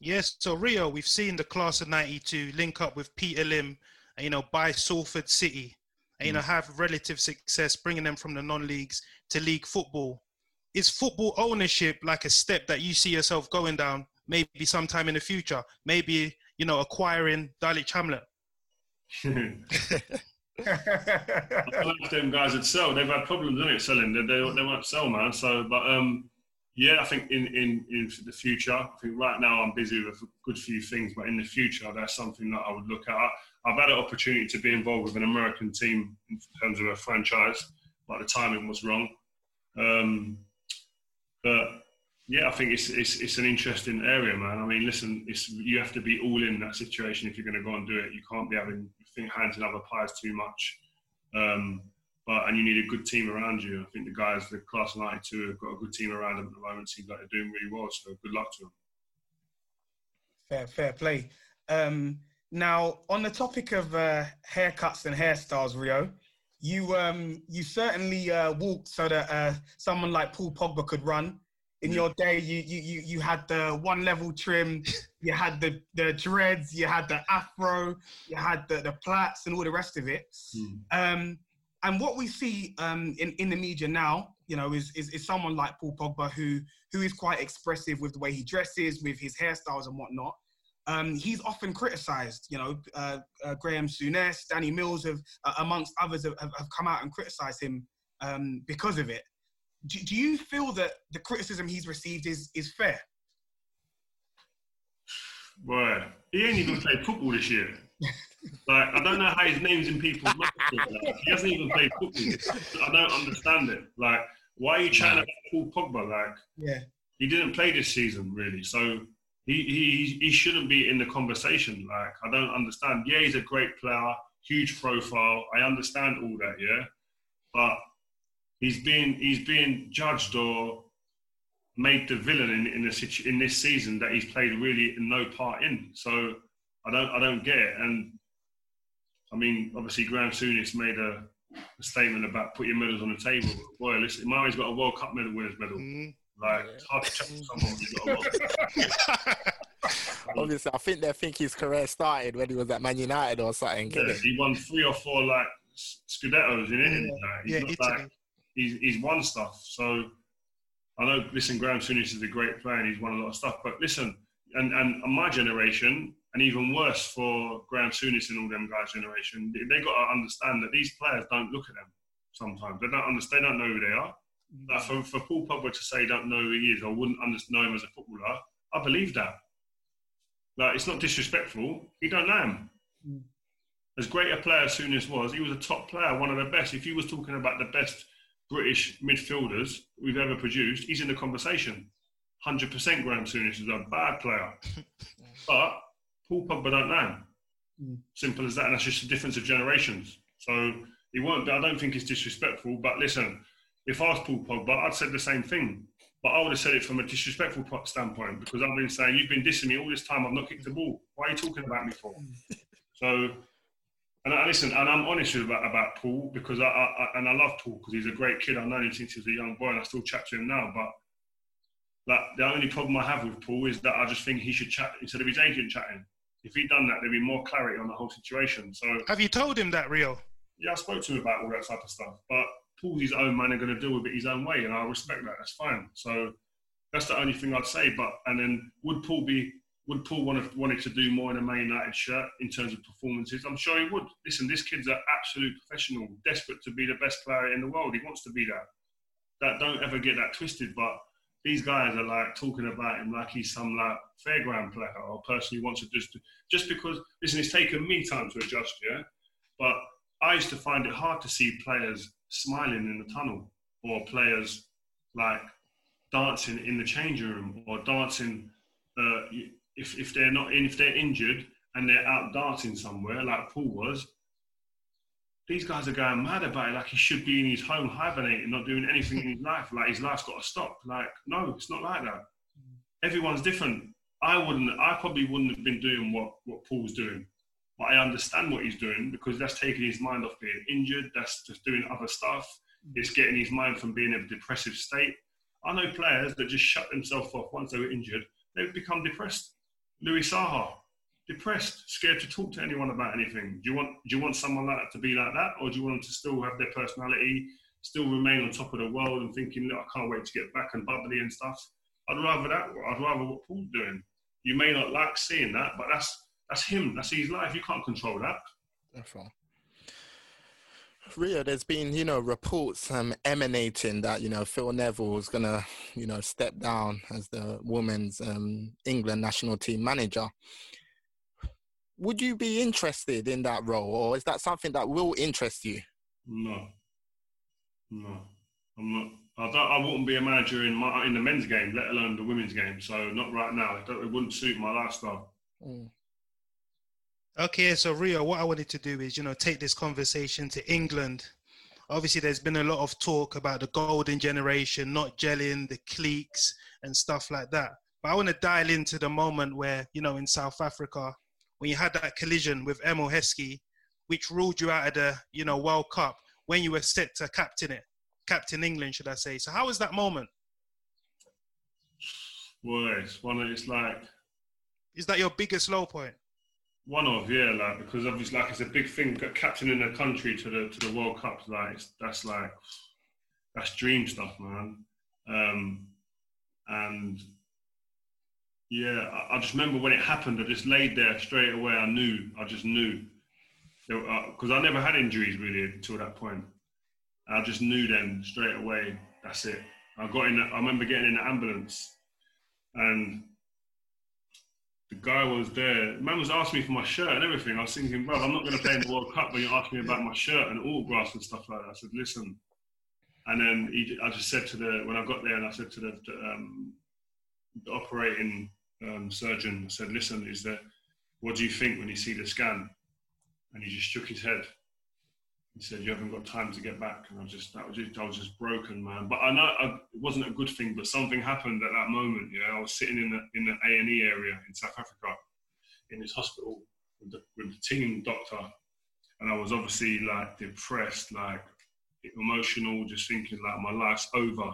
Yes, so Rio, we've seen the class of '92 link up with Peter Lim, you know, by Salford City, and you know have relative success, bringing them from the non-leagues to league football. Is football ownership like a step that you see yourself going down, maybe sometime in the future? Maybe you know acquiring Dulwich Hamlet. I like them guys that sell. They've had problems, in it, selling. They, they, they won't sell, man. So, but um, yeah, I think in, in, in the future, I think right now I'm busy with a good few things, but in the future, that's something that I would look at. I've had an opportunity to be involved with an American team in terms of a franchise, but the timing was wrong. Um, but yeah, I think it's, it's it's an interesting area, man. I mean, listen, it's you have to be all in that situation if you're going to go and do it. You can't be having think hands in other pies too much. Um, but and you need a good team around you. I think the guys, the class of '92, have got a good team around them at the moment. Seems like they're doing really well. So good luck to them. Fair, fair play. Um, now, on the topic of uh, haircuts and hairstyles, Rio, you um, you certainly uh, walked so that uh, someone like Paul Pogba could run. In your day, you you you, you had the one level trim, you had the, the dreads, you had the afro, you had the, the plaits, and all the rest of it. Um, and what we see um, in, in the media now, you know, is, is is someone like Paul Pogba who who is quite expressive with the way he dresses, with his hairstyles and whatnot. Um, he's often criticised. You know, uh, uh, Graham Souness, Danny Mills, have uh, amongst others, have, have come out and criticised him um, because of it. Do, do you feel that the criticism he's received is is fair? Boy, he ain't even played football this year. like I don't know how his name's in people's mouths. Like, he hasn't even played football. I don't understand it. Like, why are you chatting about Paul Pogba? Like, Yeah. he didn't play this season really, so he he he shouldn't be in the conversation. Like, I don't understand. Yeah, he's a great player, huge profile. I understand all that. Yeah, but he's being he's being judged or made the villain in in, the in this season that he's played really no part in. So I don't I don't get it. And I mean, obviously, Graham Souness made a, a statement about put your medals on the table. Boy, listen, Murray's got a World Cup medal winners medal. Mm. Like, it's hard to chat to someone when you've got a World Cup. Obviously, I think they think his career started when he was at Man United or something. Yeah, he won three or four like Scudettos in Italy. Yeah, Like, he's yeah, not Italy. like he's, he's won stuff. So I know. Listen, Graham Souness is a great player and he's won a lot of stuff. But listen, and and my generation, and even worse for Graham Souness and all them guys' generation, they, they got to understand that these players don't look at them. Sometimes they don't understand. They don't know who they are. Like for, for Paul Pogba to say he don't know who he is or wouldn't know him as a footballer, I believe that. Like it's not disrespectful. He don't know him. Mm. As great a player as Souness was, he was a top player, one of the best. If you was talking about the best British midfielders we've ever produced, he's in the conversation. Hundred percent, Graham Souness is a bad player, but Paul Pogba don't know him. Mm. Simple as that, and that's just a difference of generations. So he won't. I don't think it's disrespectful. But listen, if I was Paul Pogba, I'd said the same thing. But I would have said it from a disrespectful standpoint because I've been saying you've been dissing me all this time. I've not kicked the ball. Why are you talking about me for? So, and I listen, and I'm honest with about, about Paul because I, I, I and I love Paul because he's a great kid. I've known him since he was a young boy, and I still chat to him now. But like the only problem I have with Paul is that I just think he should chat instead of his agent chatting. If he'd done that, there'd be more clarity on the whole situation. So Have you told him that, Rio? yeah, I spoke to him about all that type of stuff. But Paul's his own man and going to deal with it his own way, and I respect that. That's fine. So that's the only thing I'd say. But and then would Paul be would Paul want to, wanted to do more in a Man United shirt in terms of performances? I'm sure he would. Listen, this kid's an absolute professional, desperate to be the best player in the world. He wants to be that. That don't ever get that twisted. But these guys are like talking about him like he's some like fairground player or person who wants to just just because listen, it's taken me time to adjust, yeah. But I used to find it hard to see players smiling in the tunnel or players like dancing in the changing room or dancing uh, if, if they're not in, if they're injured and they're out dancing somewhere like Paul was. These guys are going mad about it, like he should be in his home hibernating, not doing anything in his life. Like his life's got to stop. Like no, it's not like that. Everyone's different. I wouldn't. I probably wouldn't have been doing what what Paul's doing but I understand what he's doing because that's taking his mind off being injured. That's just doing other stuff. It's getting his mind from being in a depressive state. I know players that just shut themselves off once they were injured. They've become depressed. Louis Saha, depressed, scared to talk to anyone about anything. Do you want do you want someone like that to be like that, or do you want them to still have their personality, still remain on top of the world and thinking, look, I can't wait to get back and bubbly and stuff? I'd rather that. I'd rather what Paul's doing. You may not like seeing that, but that's that's him. That's his life. You can't control that. Therefore. Rio, there's been, you know, reports um, emanating that, you know, Phil Neville is going to, you know, step down as the women's um, England national team manager. Would you be interested in that role, or is that something that will interest you? No, no, I'm not. I, don't, I wouldn't be a manager in my in the men's game, let alone the women's game. So not right now. It, don't- it wouldn't suit my lifestyle. Mm. Okay, so Rio, what I wanted to do is, you know, take this conversation to England. Obviously, there's been a lot of talk about the golden generation not gelling, the cliques and stuff like that. But I want to dial into the moment where, you know, in South Africa, when you had that collision with Emile Heskey, which ruled you out of the, you know, World Cup when you were set to captain it, captain England, should I say? So how was that moment? Well, it's one. Of, it's like Is that your biggest low point? One of yeah, like because obviously like it's a big thing. Captaining a country to the to the World Cup, like that's like that's dream stuff, man. Um, and yeah, I, I just remember when it happened. I just laid there straight away. I knew. I just knew because I never had injuries really until that point. I just knew then straight away. That's it. I got in. I remember getting in the ambulance, and the guy was there. Man was asking me for my shirt and everything. I was thinking, bro, I'm not going to play in the World Cup when you're asking me about my shirt and autographs and stuff like that. I said, listen. And then he, I just said to the when I got there, and I said to the, the, um, the operating um, surgeon, I said, listen, is there? What do you think when you see the scan? And he just shook his head. He said, "You haven't got time to get back," and I just, that was just, I was just broken, man. But I know I, it wasn't a good thing, but something happened at that moment. Yeah, I was sitting in the in the A and E area in South Africa, in this hospital with the, with the team doctor, and I was obviously like depressed, like emotional, just thinking like my life's over.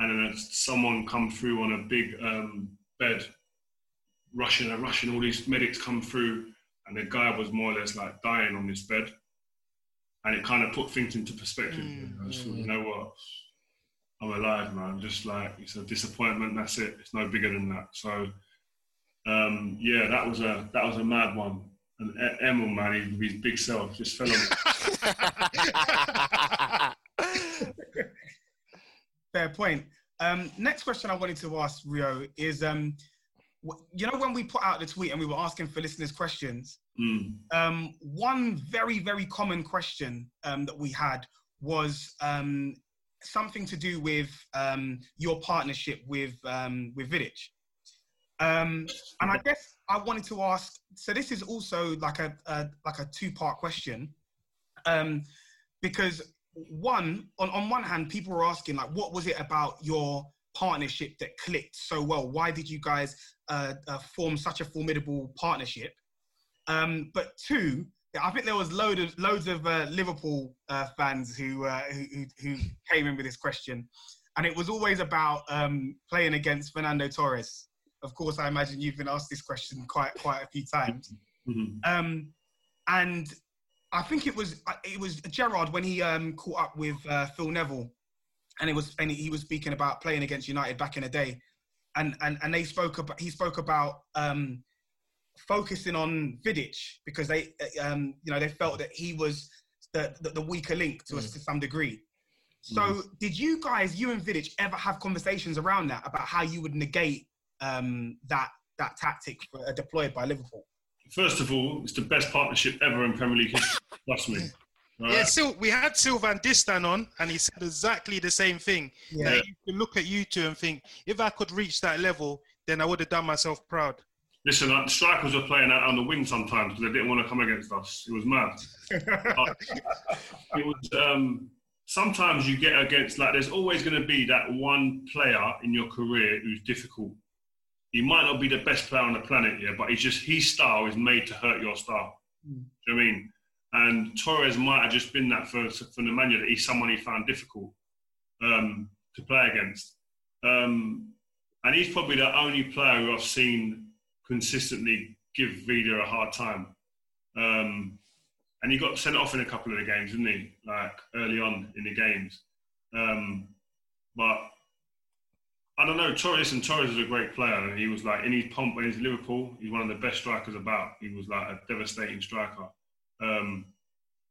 And then someone come through on a big um, bed, rushing and rushing. All these medics come through, and the guy was more or less like dying on this bed and it kind of put things into perspective. Mm, I just thought, you know what, I'm alive, man. Just like it's a disappointment. That's it. It's no bigger than that. So, um, yeah, that was a that was a mad one. And Emile, man, his big self just fell on. Fair point. Um, next question I wanted to ask Rio is, um, you know, when we put out the tweet and we were asking for listeners' questions, Mm. Um, one very, very common question um, that we had was um, something to do with um, your partnership with um, with Vidic. Um, and I guess I wanted to ask. So this is also like a, a like a two part question, because one on on one hand, people were asking like, what was it about your partnership that clicked so well? Why did you guys uh, uh, form such a formidable partnership? Um, but two, I think there was load of loads of uh, Liverpool uh, fans who, uh, who, who came in with this question, and it was always about um, playing against Fernando Torres. Of course, I imagine you've been asked this question quite quite a few times. Mm-hmm. Um, and I think it was uh, it was Gerrard when he um, caught up with uh, Phil Neville, and it was and he was speaking about playing against United back in the day, and and and they spoke about he spoke about um, focusing on Vidic because they, um, you know, they felt that he was the, the, the weaker link to, mm. us to some degree. So, mm. did you guys, you and Vidic, ever have conversations around that about how you would negate um, that that tactic for, uh, deployed by Liverpool? First of all, it's the best partnership ever in Premier League history. Trust me. Yeah, so we had Sylvain Distin on, and he said exactly the same thing. Yeah. That you can look at you two and think, if I could reach that level, then I would have done myself proud. Listen, like, strikers were playing out on the wing sometimes because they didn't want to come against us. It was mad. it was. Um, sometimes you get against like. There's always going to be that one player in your career who's difficult. He might not be the best player on the planet, yeah, but he's just his style is made to hurt your style. Mm. Do you know I mean? And Torres might have just been that for for Nemanja that he's someone he found difficult um, to play against. Um, and he's probably the only player who I've seen consistently give Vida a hard time. Um, and he got sent off in a couple of the games, didn't he? Like early on in the games. Um, but I don't know. Torres and Torres is a great player. He was like in his pomp when he's Liverpool. He's one of the best strikers about. He was like a devastating striker. Um,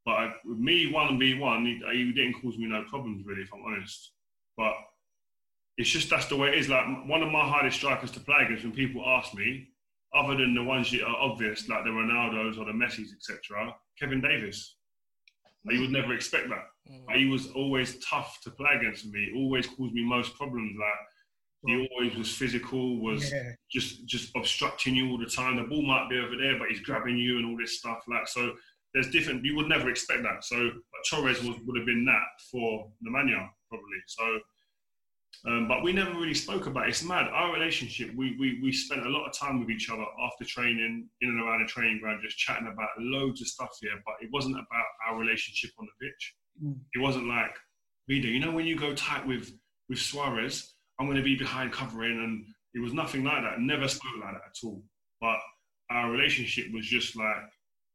but I, with me one and v one, he, he didn't cause me no problems really, if I'm honest. But it's just that's the way it is. Like one of my hardest strikers to play against. When people ask me, other than the ones that are obvious, like the Ronaldos or the Messis, etc., Kevin Davies. Like, you would never expect that. Mm. he was always tough to play against me. Always caused me most problems. Like he always was physical, was yeah. just just obstructing you all the time. The ball might be over there, but he's grabbing you and all this stuff. Like so, there's different. You would never expect that. So, Torres was, would have been that for Nemanja probably. So um, but we never really spoke about it. It's mad. Our relationship, we, we, we spent a lot of time with each other after training, in and around the training ground, just chatting about loads of stuff here. But it wasn't about our relationship on the pitch. Mm. It wasn't like, Vida, you know, when you go tight with, with Suarez, I'm going to be behind covering. And it was nothing like that. Never spoke like that at all. But our relationship was just like,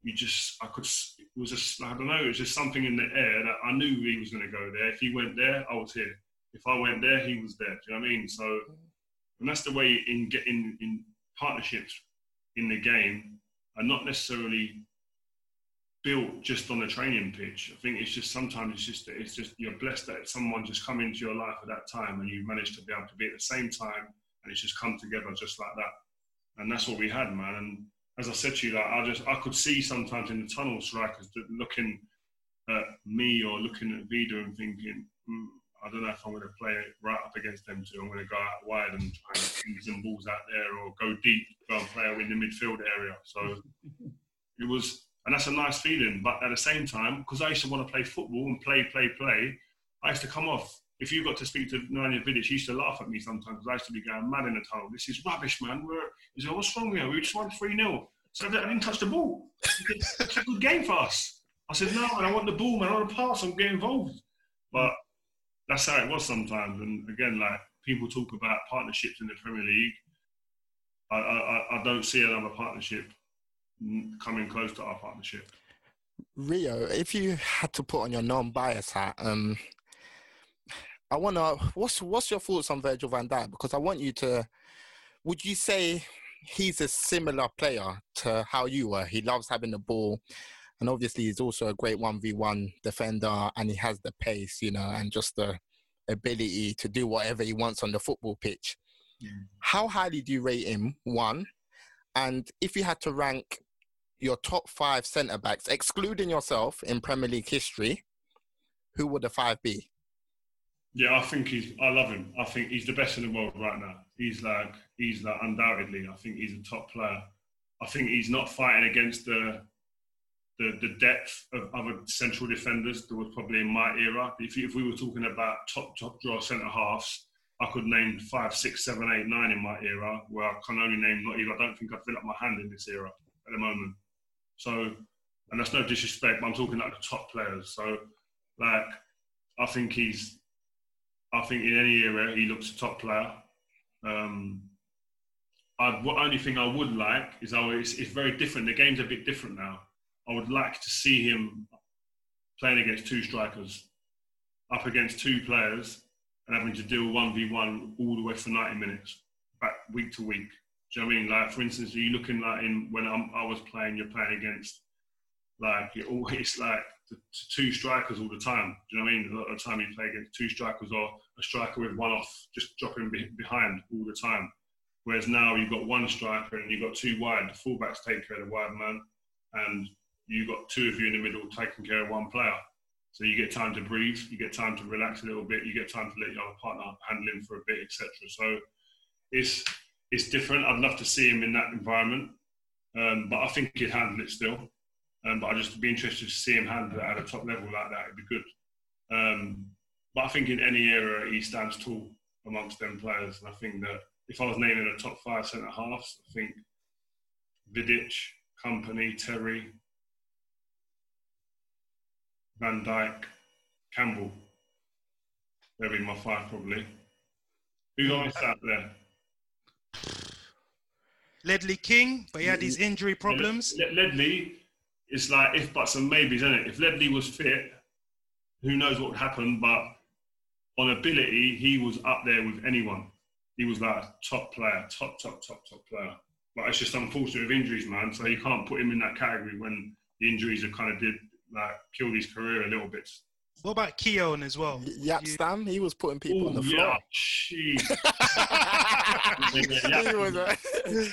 we just, I could, it was just, I don't know, it was just something in the air that I knew he was going to go there. If he went there, I was here if I went there, he was there. Do you know what I mean? So, and that's the way in getting in partnerships in the game are not necessarily built just on the training pitch. I think it's just sometimes it's just it's just you're blessed that someone just come into your life at that time and you managed to be able to be at the same time and it's just come together just like that. and that's what we had, man. And as I said to you, like I just I could see sometimes in the tunnel strikers looking at me or looking at Vida and thinking, mm, I don't know if I'm going to play right up against them two. I'm going to go out wide and try and ping some balls out there, or go deep, go and play in the midfield area. So it was, and that's a nice feeling. But at the same time, because I used to want to play football and play, play, play, I used to come off. If you got to speak to Nemanja Vidic, he used to laugh at me sometimes I used to be going mad in the tunnel. This is rubbish, man. We're, he said, what's wrong here? We just won 3 0. So I didn't touch the ball. It's a good game for us. I said, no, I want the ball, man. I want to pass. I'm getting involved. But that's how it was sometimes. And again, like people talk about partnerships in the Premier League. I, I, I don't see another partnership coming close to our partnership. Rio, if you had to put on your non-bias hat, um, I want to. What's what's your thoughts on Virgil Van Dijk? Because I want you to. Would you say he's a similar player to how you were? He loves having the ball, and obviously he's also a great one v one defender, and he has the pace, you know, and just the ability to do whatever he wants on the football pitch. Mm. How highly do you rate him? One, and if you had to rank your top five centre backs, excluding yourself in Premier League history, who would the five be? Yeah, I think he's. I love him. I think he's the best in the world right now. He's like, he's like undoubtedly. I think he's a top player. I think he's not fighting against the the, the depth of other central defenders that was probably in my era. If, if we were talking about top top draw centre halves, I could name five, six, seven, eight, nine in my era. Where I can only name not even. I don't think I'd fill up my hand in this era at the moment. So, and that's no disrespect, but I'm talking like the top players. So, like, I think he's, I think in any era he looks a top player. Um, I, the only thing I would like is, oh, it's, it's very different. The game's a bit different now. I would like to see him playing against two strikers, up against two players, and having to deal one v one all the way for 90 minutes, back week to week. Do you know what I mean? Like, for instance, are you looking like in when I'm, i was playing, you're playing against like you're always like the, two strikers all the time. Do you know what I mean? A lot of the time you play against two strikers or a striker with one off, just dropping behind all the time. Whereas now you've got one striker and you've got two wide. The fullbacks take care of the wide man, and you've got two of you in the middle taking care of one player. So you get time to breathe, you get time to relax a little bit, you get time to let your partner handle him for a bit, etc. So it's it's different. I'd love to see him in that environment, um, but I think he'd handle it still. Um, but I'd just be interested to see him handle it at a top level like that. It'd be good. Um, but I think in any era he stands tall amongst them players, and I think that if I was naming a top five centre halves, I think Vidic, Kompany, Terry, Van Dijk, Campbell. They'll be my five probably. Who else out there? Ledley King, but he had his injury problems. Ledley, it's like if buts and maybes, isn't it? If Ledley was fit, who knows what would happen? But on ability, he was up there with anyone. He was like a top player, top, top, top, top player. But it's just unfortunate with injuries, man. So you can't put him in that category when the injuries have kind of did like killed his career a little bit. What about Keown as well? Jaap Stam, he was putting people Ooh, on the floor. Yeah, jeez.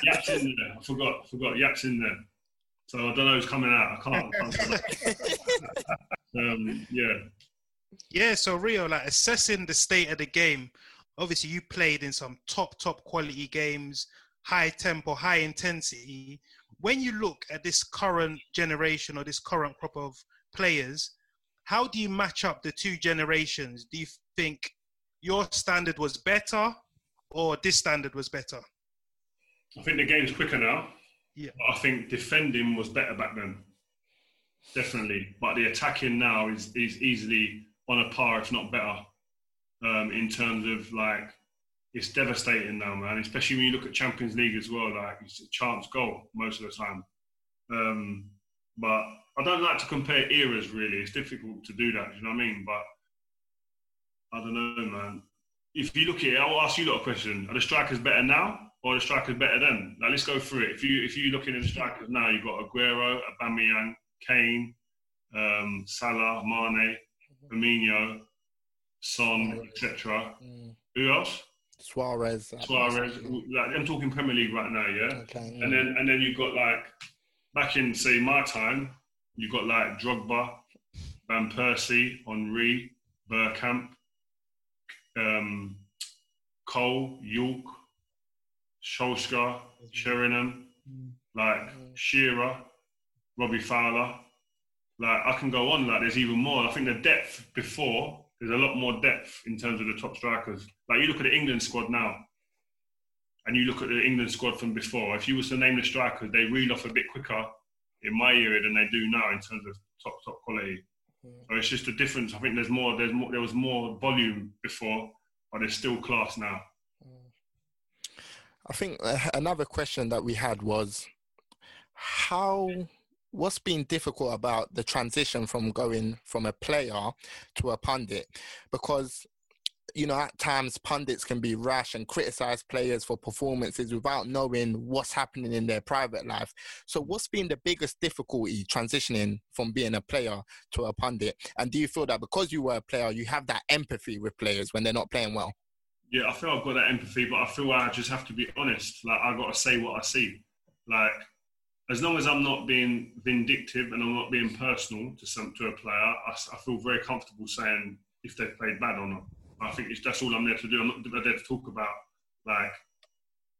Jaap's in there. I forgot. I forgot. Jaap's in there. So I don't know who's coming out. I can't. I can't um, yeah. Yeah. So Rio, like assessing the state of the game. Obviously, you played in some top, top quality games, high tempo, high intensity. When you look at this current generation or this current crop of players, how do you match up the two generations? Do you think your standard was better or this standard was better? I think the game's quicker now. Yeah. I think defending was better back then. Definitely. But the attacking now is, is easily on a par, if not better, um, in terms of like, it's devastating now, man. Especially when you look at Champions League as well. Like, it's a chance goal most of the time. Um, but I don't like to compare eras really. It's difficult to do that. You know what I mean? But I don't know, man. If you look at it, I'll ask you a lot of questions. Are the strikers better now, or the strikers better then? Now let's go through it. If you if you're looking at the strikers now, you've got Aguero, Aubameyang, Kane, um, Salah, Mane, Firmino, Son, etc. Mm. Who else? Suarez. Suarez. Like, I'm talking Premier League right now, yeah. Okay. Yeah. And then and then you've got like back in say my time, you've got like Drogba, Van Persie, Henry, Bergkamp, um, Cole, Yorke, Solskjaer, Sheringham, mm. like mm. Shearer, Robbie Fowler. Like I can go on. Like there's even more. I think the depth before there's a lot more depth in terms of the top strikers. Like you look at the England squad now, and you look at the England squad from before. If you was to name the strikers, they reel off a bit quicker in my era than they do now in terms of top top quality. So it's just a difference. I think there's more. There's more. There was more volume before, but there's still class now. I think uh, another question that we had was how what's been difficult about the transition from going from a player to a pundit? Because you know at times pundits can be rash and criticize players for performances without knowing what's happening in their private life. So what's been the biggest difficulty transitioning from being a player to a pundit? And do you feel that because you were a player you have that empathy with players when they're not playing well yeah, I feel I've got that empathy, but I feel I just have to be honest. Like I've got to say what I see. Like as long as I'm not being vindictive and I'm not being personal to some to a player, I, I feel very comfortable saying if they've played bad or not. I think that's all I'm there to do. I'm not there to talk about like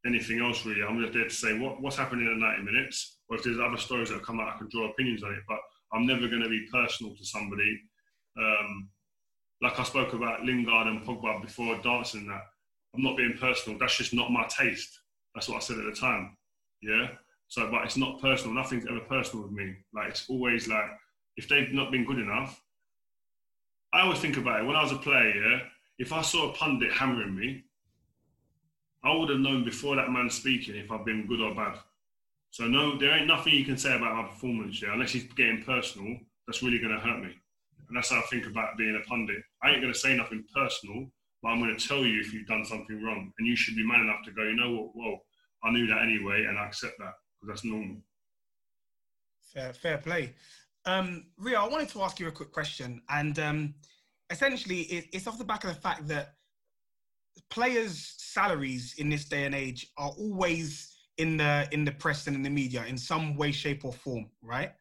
anything else really. I'm just there to say what, what's happening in the 90 minutes, or if there's other stories that come out, I can draw opinions on it. But I'm never going to be personal to somebody. Um, like I spoke about Lingard and Pogba before dancing that. I'm not being personal. That's just not my taste. That's what I said at the time. Yeah. So, but it's not personal. Nothing's ever personal with me. Like it's always like if they've not been good enough. I always think about it when I was a player. Yeah. If I saw a pundit hammering me, I would have known before that man speaking if I've been good or bad. So no, there ain't nothing you can say about my performance, yeah, unless he's getting personal. That's really going to hurt me. And that's how I think about being a pundit. I ain't going to say nothing personal, but I'm going to tell you if you've done something wrong. And you should be man enough to go, you know what, well, I knew that anyway, and I accept that because that's normal. Fair, fair play. Um, Rio, I wanted to ask you a quick question. And um, essentially, it, it's off the back of the fact that players' salaries in this day and age are always in the in the press and in the media in some way, shape, or form, right?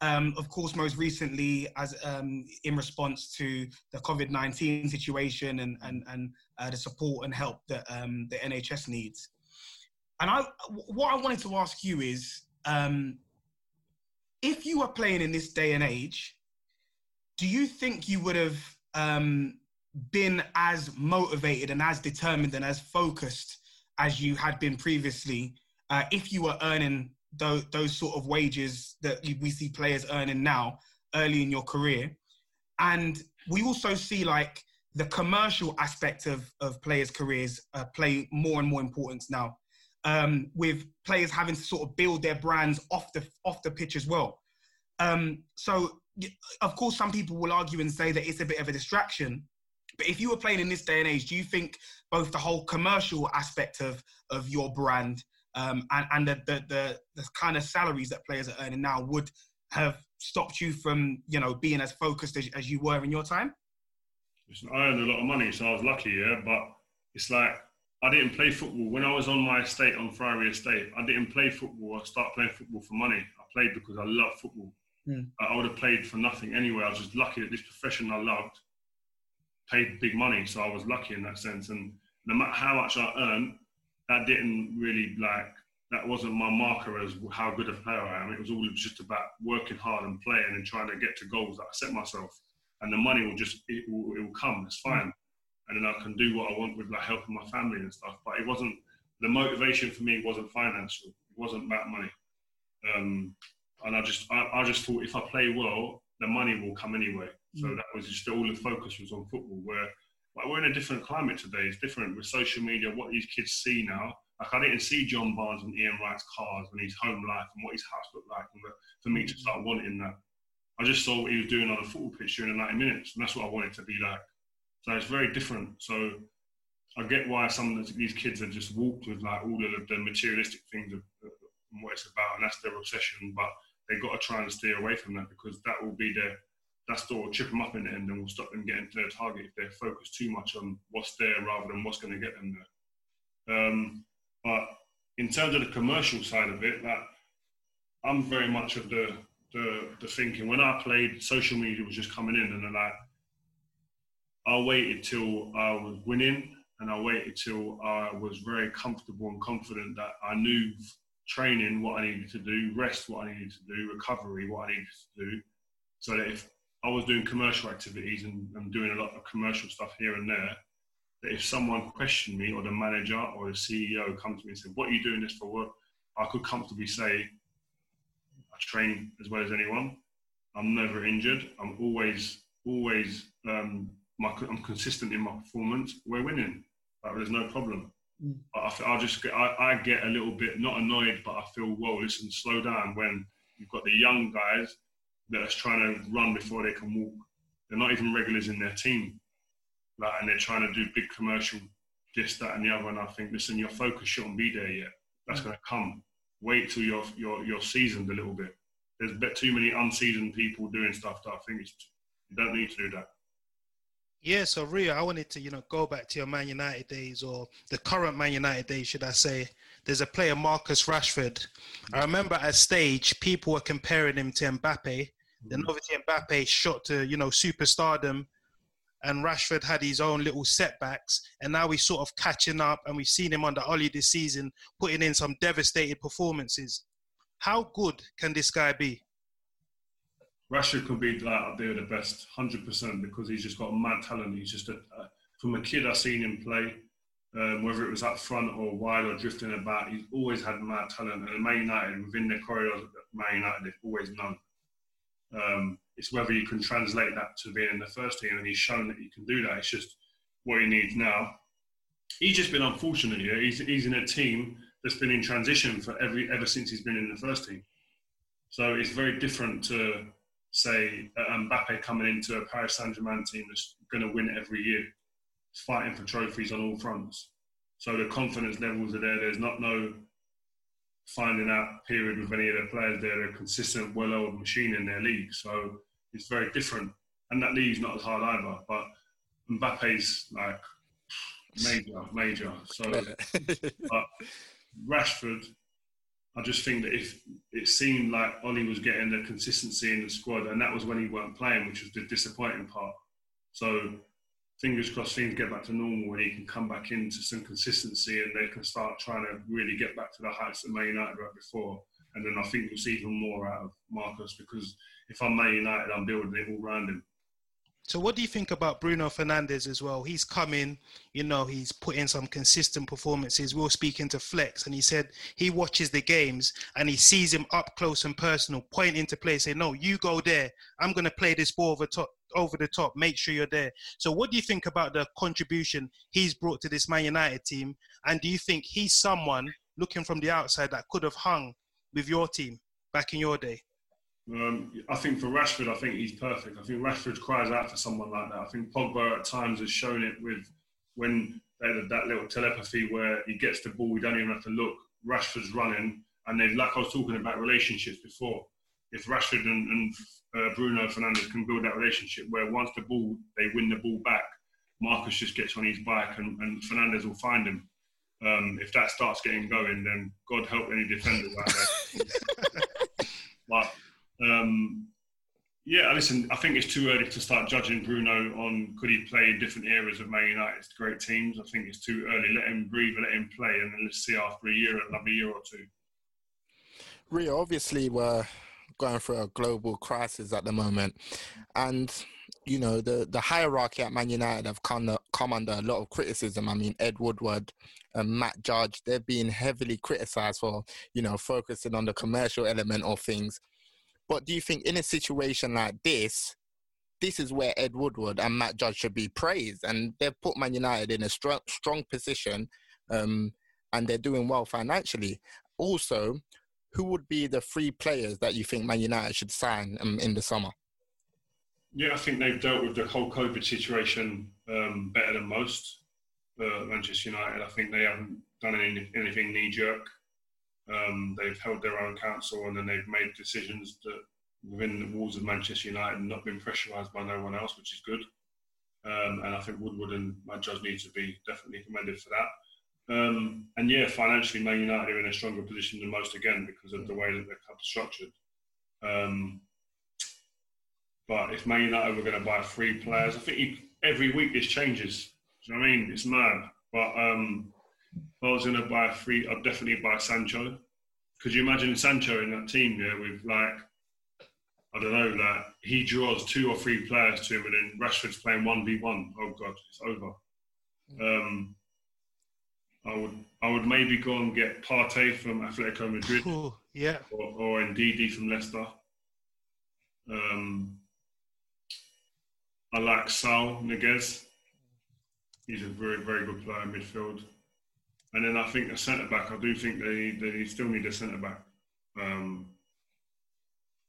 Um, of course, most recently, as um, in response to the COVID nineteen situation and and and uh, the support and help that um, the NHS needs. And I, what I wanted to ask you is, um, if you were playing in this day and age, do you think you would have um, been as motivated and as determined and as focused as you had been previously uh, if you were earning those, those sort of wages that we see players earning now early in your career. And we also see like the commercial aspect of, of players' careers uh, play more and more importance now, um, with players having to sort of build their brands off the off the pitch as well. Um, so, of course, some people will argue and say that it's a bit of a distraction. But if you were playing in this day and age, do you think both the whole commercial aspect of of your brand um, and, and the, the, the, the kind of salaries that players are earning now would have stopped you from, you know, being as focused as, as you were in your time? Listen, I earned a lot of money, so I was lucky, yeah. But it's like I didn't play football when I was on my estate on Friary Estate. I didn't play football. I started playing football for money. I played because I love football. Mm. I would have played for nothing anyway. I was just lucky that this profession I loved paid big money, so I was lucky in that sense. And no matter how much I earned, that didn't really like that wasn't my marker as how good a player I am. It was all just about working hard and playing and trying to get to goals that I set myself. And the money will just it will, it will come. It's fine, and then I can do what I want with like helping my family and stuff. But it wasn't the motivation for me wasn't financial. It wasn't about money. Um, and I just I, I, just thought if I play well, the money will come anyway. So mm. that was just all the focus was on football. Where like we're in a different climate today. It's different with social media. What these kids see now. Like I didn't see John Barnes and Ian Wright's cars and his home life and what his house looked like, and for me to start wanting that, I just saw what he was doing on a football pitch during the 90 minutes, and that's what I wanted to be like. So it's very different. So I get why some of these kids have just walked with like all of the materialistic things of, of what it's about, and that's their obsession. But they've got to try and steer away from that because that will be their that's will chip them up in the end and will stop them getting to their target if they're focused too much on what's there rather than what's going to get them there. Um, but in terms of the commercial side of it, I'm very much of the, the the thinking. When I played, social media was just coming in, and then I I waited till I was winning, and I waited till I was very comfortable and confident that I knew training what I needed to do, rest what I needed to do, recovery what I needed to do, so that if I was doing commercial activities and, and doing a lot of commercial stuff here and there, that if someone questioned me or the manager or the CEO come to me and said, "What are you doing this for?" Work? I could comfortably say, "I train as well as anyone. I'm never injured. I'm always, always, um, my, I'm consistent in my performance. We're winning. Like, there's no problem." Mm. I, I, just get, I, I get a little bit not annoyed, but I feel, whoa, listen, slow down when you've got the young guys that are trying to run before they can walk. They're not even regulars in their team, like, and they're trying to do big commercial this, that, and the other. And I think, listen, your focus shouldn't be there yet. That's mm. going to come. Wait till you're, you're, you're seasoned a little bit. There's bit too many unseasoned people doing stuff that I think it's, you don't need to do that. Yeah, so Rio, I wanted to, you know, go back to your Man United days or the current Man United days, should I say. There's a player, Marcus Rashford. I remember at stage, people were comparing him to Mbappe. Then mm. obviously Mbappe shot to, you know, superstardom and Rashford had his own little setbacks. And now he's sort of catching up and we've seen him under Ole this season putting in some devastated performances. How good can this guy be? Rashford could be like up there the best, hundred percent, because he's just got mad talent. He's just a, a from a kid I've seen him play, um, whether it was up front or wide or drifting about, he's always had mad talent. And Man United, within the corridors of Man United, they've always known. Um, it's whether you can translate that to being in the first team, and he's shown that you can do that. It's just what he needs now. He's just been unfortunate. Yeah, he's, he's in a team that's been in transition for every ever since he's been in the first team. So it's very different to say Mbappe coming into a Paris Saint Germain team that's going to win every year, fighting for trophies on all fronts. So the confidence levels are there. There's not no finding out period with any of the players. They're a consistent, well-oiled machine in their league. So it's very different, and that league's not as hard either. But Mbappe's like major, major. So, but Rashford I just think that if it seemed like Ole was getting the consistency in the squad, and that was when he weren't playing, which was the disappointing part. So fingers crossed things get back to normal when he can come back into some consistency and they can start trying to really get back to the heights that Man United were before. And then I think we'll see even more out of Marcus because if I'm Man United, I'm building it all around him. So, what do you think about Bruno Fernandes as well? He's coming, you know, he's put in some consistent performances. We were speaking to Flex, and he said he watches the games and he sees him up close and personal, pointing to play, saying, "No, you go there. I'm going to play this ball over top." Over the top, make sure you're there. So, what do you think about the contribution he's brought to this Man United team? And do you think he's someone looking from the outside that could have hung with your team back in your day? Um, I think for Rashford, I think he's perfect. I think Rashford cries out for someone like that. I think Pogba at times has shown it with when they had that little telepathy where he gets the ball, we don't even have to look. Rashford's running, and they've like I was talking about relationships before. If Rashford and, and uh, Bruno Fernandes can build that relationship where once the ball they win the ball back, Marcus just gets on his bike and, and Fernandes will find him. Um, if that starts getting going, then God help any defender out there. but um, yeah, listen, I think it's too early to start judging Bruno on could he play in different eras of Man United's great teams. I think it's too early. Let him breathe and let him play, and then let's see after a year, another year or two. Rio, obviously, we're going through a global crisis at the moment, and you know the the hierarchy at Man United have come come under a lot of criticism. I mean, Ed Woodward, and Matt Judge, they're being heavily criticised for you know focusing on the commercial element of things but do you think in a situation like this, this is where Ed Woodward and Matt Judge should be praised, and they've put Man United in a strong, strong position, um, and they're doing well financially. Also, who would be the three players that you think Man United should sign um, in the summer? Yeah, I think they've dealt with the whole COVID situation um, better than most. Uh, Manchester United, I think they haven't done any, anything knee jerk. Um, they've held their own counsel and then they've made decisions that within the walls of Manchester United and not been pressurised by no one else, which is good. Um, and I think Woodward and Judge need to be definitely commended for that. Um, and yeah, financially, Man United are in a stronger position than most again because of the way that the club's structured. Um, but if Man United were going to buy three players, I think every week this changes. Do you know what I mean? It's mad. But um, if I was going to buy three, I'd definitely buy Sancho. Could you imagine Sancho in that team there with like, I don't know, like he draws two or three players to him and then Rashford's playing 1v1. Oh, God, it's over. Um, I would I would maybe go and get Partey from Atletico Madrid. Ooh, yeah. Or, or Ndidi from Leicester. Um, I like Saul Niguez. He's a very, very good player in midfield. And then I think a centre back, I do think they, they still need a centre back. Um,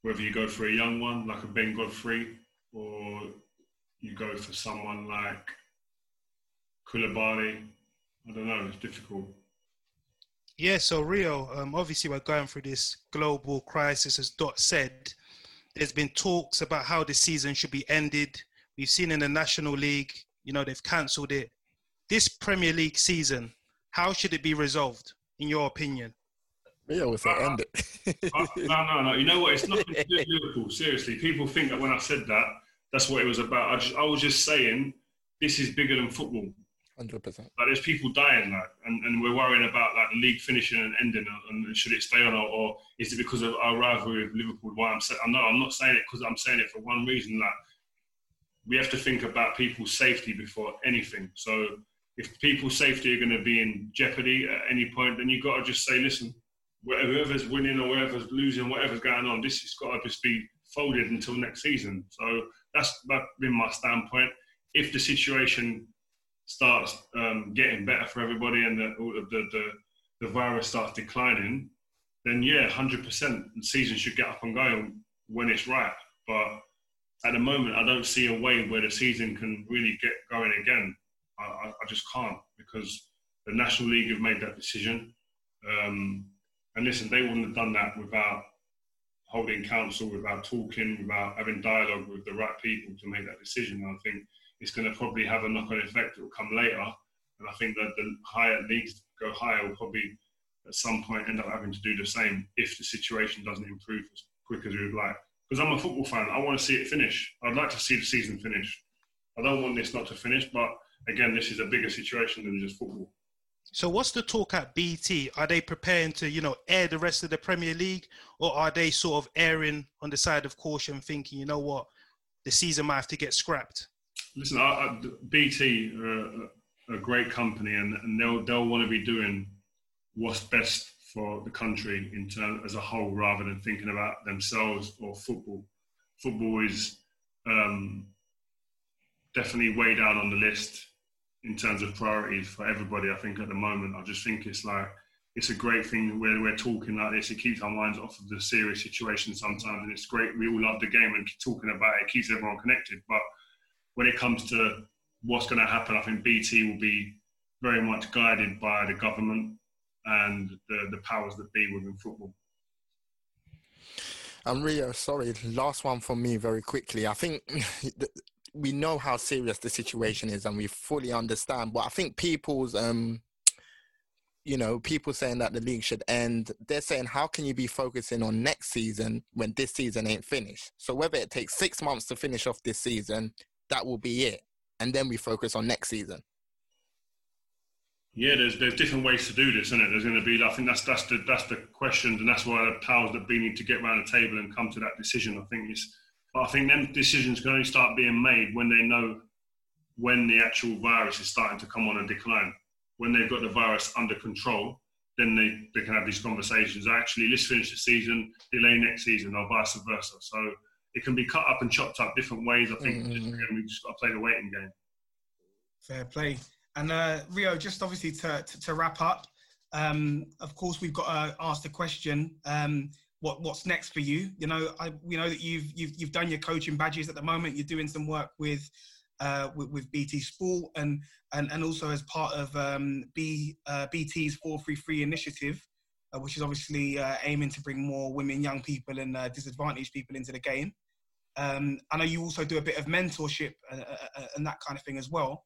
whether you go for a young one like a Ben Godfrey or you go for someone like Koulibaly, I don't know, it's difficult. Yeah, so Rio, um, obviously we're going through this global crisis, as Dot said. There's been talks about how the season should be ended. We've seen in the National League, you know, they've cancelled it. This Premier League season, how should it be resolved, in your opinion? Rio was uh, end it. uh, no, no, no. You know what? It's nothing to do with Liverpool. Seriously, people think that when I said that, that's what it was about. I, just, I was just saying this is bigger than football. Hundred percent. Like there's people dying, like, and, and we're worrying about like the league finishing and ending, and should it stay on, or, or is it because of our rivalry with Liverpool? Why I'm saying, I'm not, I'm not saying it because I'm saying it for one reason. Like we have to think about people's safety before anything. So if people's safety are going to be in jeopardy at any point, then you've got to just say, listen, whoever's winning or whoever's losing, whatever's going on, this has got to just be folded until next season. So that's been my standpoint. If the situation starts um, getting better for everybody and the, the, the, the virus starts declining, then yeah, 100% the season should get up and going when it's right. But at the moment, I don't see a way where the season can really get going again. I, I just can't because the National League have made that decision. Um, and listen, they wouldn't have done that without holding council, without talking, without having dialogue with the right people to make that decision. And I think it's going to probably have a knock-on effect that will come later. And I think that the higher leagues go higher will probably at some point end up having to do the same if the situation doesn't improve as quick as we would like. Because I'm a football fan, I want to see it finish. I'd like to see the season finish. I don't want this not to finish, but again, this is a bigger situation than just football. So what's the talk at BT? Are they preparing to, you know, air the rest of the Premier League, or are they sort of erring on the side of caution, thinking, you know what, the season might have to get scrapped? Listen, I, I, BT are a, a, great company, and, and they'll they'll want to be doing what's best for the country in term, as a whole, rather than thinking about themselves or football. Football is um, definitely way down on the list in terms of priorities for everybody. I think at the moment, I just think it's like it's a great thing where we're talking like this. It keeps our minds off of the serious situation sometimes, and it's great. We all love the game and talking about it. it keeps everyone connected. But when it comes to what's going to happen, I think BT will be very much guided by the government and the, the powers that be within football. And Rio, sorry, last one from me very quickly. I think we know how serious the situation is and we fully understand, but I think people's, um, you know, people saying that the league should end, they're saying, how can you be focusing on next season when this season ain't finished? So whether it takes six months to finish off this season, that will be it. And then we focus on next season. Yeah, there's there's different ways to do this, isn't it? There's going to be, I think that's that's the that's the questions, and that's why the powers that be need to get around the table and come to that decision. I think it's, I think them decisions can only start being made when they know when the actual virus is starting to come on a decline. When they've got the virus under control, then they, they can have these conversations. Actually, let's finish the season, delay next season, or vice versa. So it can be cut up and chopped up different ways. I think mm-hmm. just, we just got to play the waiting game. Fair play. And uh, Rio, just obviously to, to, to wrap up, um, of course, we've got to ask the question: um, what what's next for you? You know, I we know that you've you've you've done your coaching badges at the moment. You're doing some work with uh, with, with, BT Sport and and and also as part of um, B uh, BT's four three three initiative. Uh, which is obviously uh, aiming to bring more women, young people, and uh, disadvantaged people into the game. Um, I know you also do a bit of mentorship and, uh, uh, and that kind of thing as well.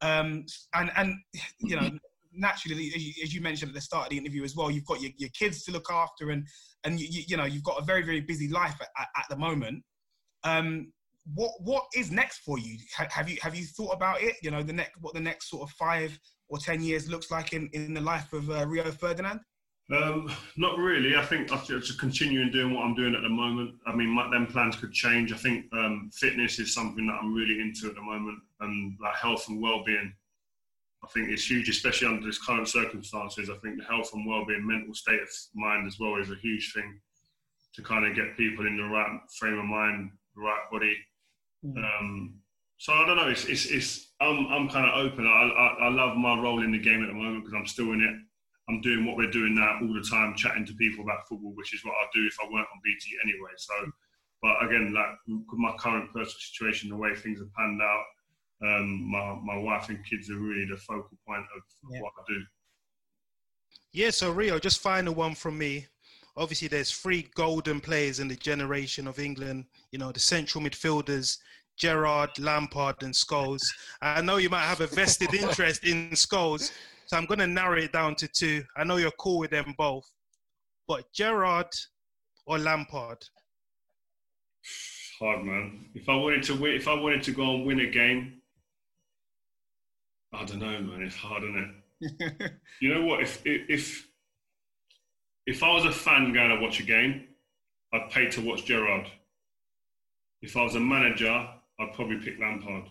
Um, and and you know, naturally, as you mentioned at the start of the interview as well, you've got your, your kids to look after, and and you, you know you've got a very very busy life at, at, the moment. Um, what what is next for you? Have you have you thought about it? You know, the next what the next sort of five or ten years looks like in, in the life of uh, Rio Ferdinand. Um, not really. I think I've just continuing doing what I'm doing at the moment. I mean, my, them plans could change. I think um, fitness is something that I'm really into at the moment, and like health and well-being. I think it's huge, especially under this current circumstances. I think the health and well-being, mental state of mind as well, is a huge thing to kind of get people in the right frame of mind, the right body. Mm. Um, so I don't know. It's it's, it's I'm I'm kind of open. I, I, I love my role in the game at the moment because I'm still in it. I'm doing what we're doing now all the time, chatting to people about football, which is what I'd do if I weren't on BT anyway. So, but again, like with my current personal situation, the way things have panned out, um, my my wife and kids are really the focal point of yeah. what I do. Yeah. So Rio, just final one from me. Obviously, there's three golden players in the generation of England. You know, the central midfielders. Gerrard, Lampard, and Scholes. I know you might have a vested interest in Scholes, so I'm going to narrow it down to two. I know you're cool with them both, but Gerrard or Lampard? Hard man. If I wanted to win, if I wanted to go and win a game, I don't know, man. It's hard, isn't it? you know what? If if if I was a fan going to watch a game, I'd pay to watch Gerrard. If I was a manager, I'd probably pick Lampard.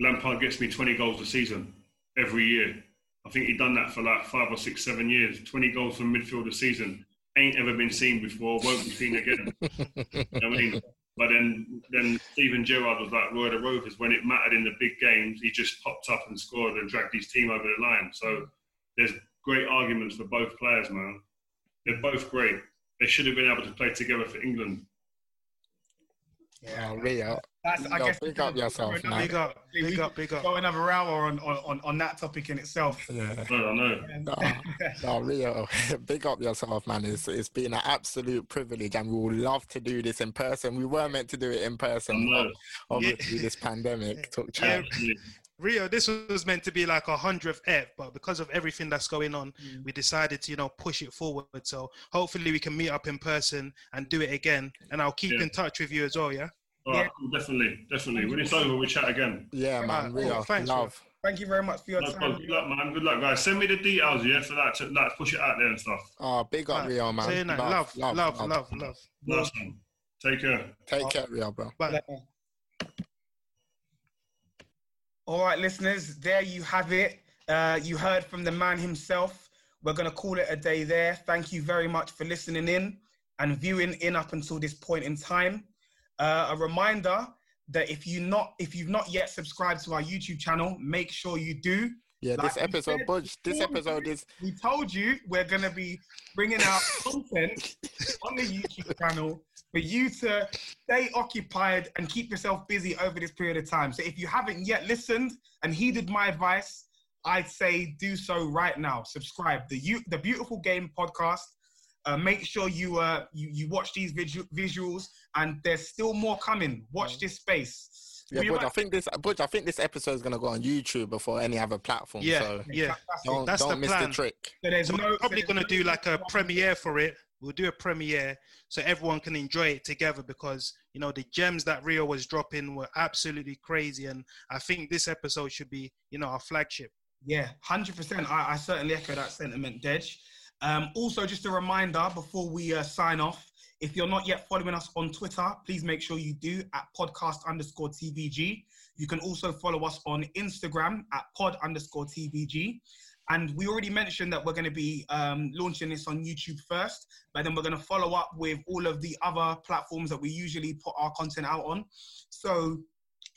Lampard gets me 20 goals a season every year. I think he'd done that for like five or six, seven years. 20 goals from midfield a season. Ain't ever been seen before, won't be seen again. you know I mean? But then, then Steven Gerrard was like Roy the Rovers. When it mattered in the big games, he just popped up and scored and dragged his team over the line. So there's great arguments for both players, man. They're both great. They should have been able to play together for England. Yeah, Rio. That's, I guess big up yourself, man. Big up, big up, big up. Go another hour on, on, on that topic in itself. Yeah, I know. No, no, Rio, big up yourself, man. It's it's been an absolute privilege, and we would love to do this in person. We were meant to do it in person, obviously yeah. this pandemic took time. Yeah. Rio, this was meant to be like a hundredth F, but because of everything that's going on, mm. we decided to, you know, push it forward. So hopefully we can meet up in person and do it again. And I'll keep yeah. in touch with you as well, yeah? All right, yeah. definitely, definitely. When it's over, we chat again. Yeah, man. Right, Rio, thanks, love. Thank you very much for your no, time. Good luck, man. Good luck, guys. Send me the details, yeah, for that to like, push it out there and stuff. Oh, big up, right. Rio, man. Love, love, love, love, love, love. Nice one. Take care. Take care, Rio, bro. Bye. All right, listeners, there you have it. Uh, you heard from the man himself. We're going to call it a day there. Thank you very much for listening in and viewing in up until this point in time. Uh, a reminder that if you not if you've not yet subscribed to our YouTube channel, make sure you do. Yeah, like this episode, said, Buj, this episode is. We told you we're going to be bringing out content on the YouTube channel for you to stay occupied and keep yourself busy over this period of time. So if you haven't yet listened and heeded my advice, I'd say do so right now. Subscribe the you the Beautiful Game podcast. Uh, make sure you uh you, you watch these visu- visuals, and there's still more coming. Watch this space. Yeah, but I think this, but I think this episode is gonna go on YouTube before any other platform. Yeah, so yeah. Don't, That's don't the miss plan. the trick. So there's So no, we're probably there's going to no- do like a premiere for it. We'll do a premiere so everyone can enjoy it together because you know the gems that Rio was dropping were absolutely crazy, and I think this episode should be you know our flagship. Yeah, hundred percent. I, I certainly echo that sentiment, Dej. Um, also, just a reminder before we uh, sign off, if you're not yet following us on Twitter, please make sure you do at podcast underscore TBG. You can also follow us on Instagram at pod underscore TBG. And we already mentioned that we're going to be um, launching this on YouTube first, but then we're going to follow up with all of the other platforms that we usually put our content out on. So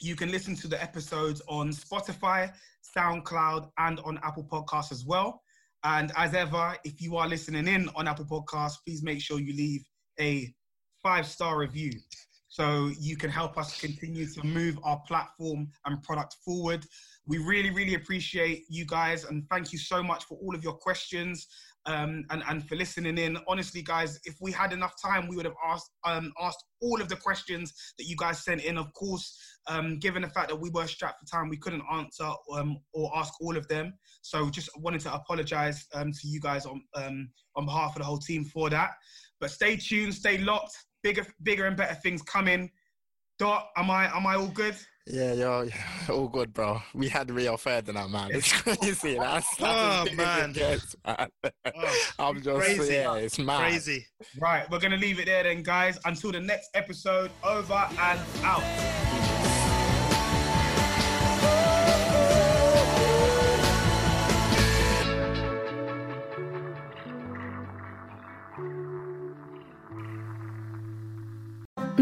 you can listen to the episodes on Spotify, SoundCloud, and on Apple Podcasts as well. And as ever, if you are listening in on Apple Podcasts, please make sure you leave a five star review. so you can help us continue to move our platform and product forward. We really, really appreciate you guys and thank you so much for all of your questions um, and, and for listening in. Honestly, guys, if we had enough time, we would have asked um, asked all of the questions that you guys sent in. Of course, um, given the fact that we were strapped for time, we couldn't answer um, or ask all of them. So just wanted to apologize um, to you guys on um, on behalf of the whole team for that. But stay tuned, stay locked. Bigger, bigger and better things coming. Dot, am I am I all good? Yeah, you're, you're all good, bro. We had Rio Ferdinand, man. It's crazy. That's, that's Oh, as big as man. gets, man. Oh, I'm just crazy. yeah, it's mad. Crazy. Right, we're gonna leave it there then, guys. Until the next episode, over and out.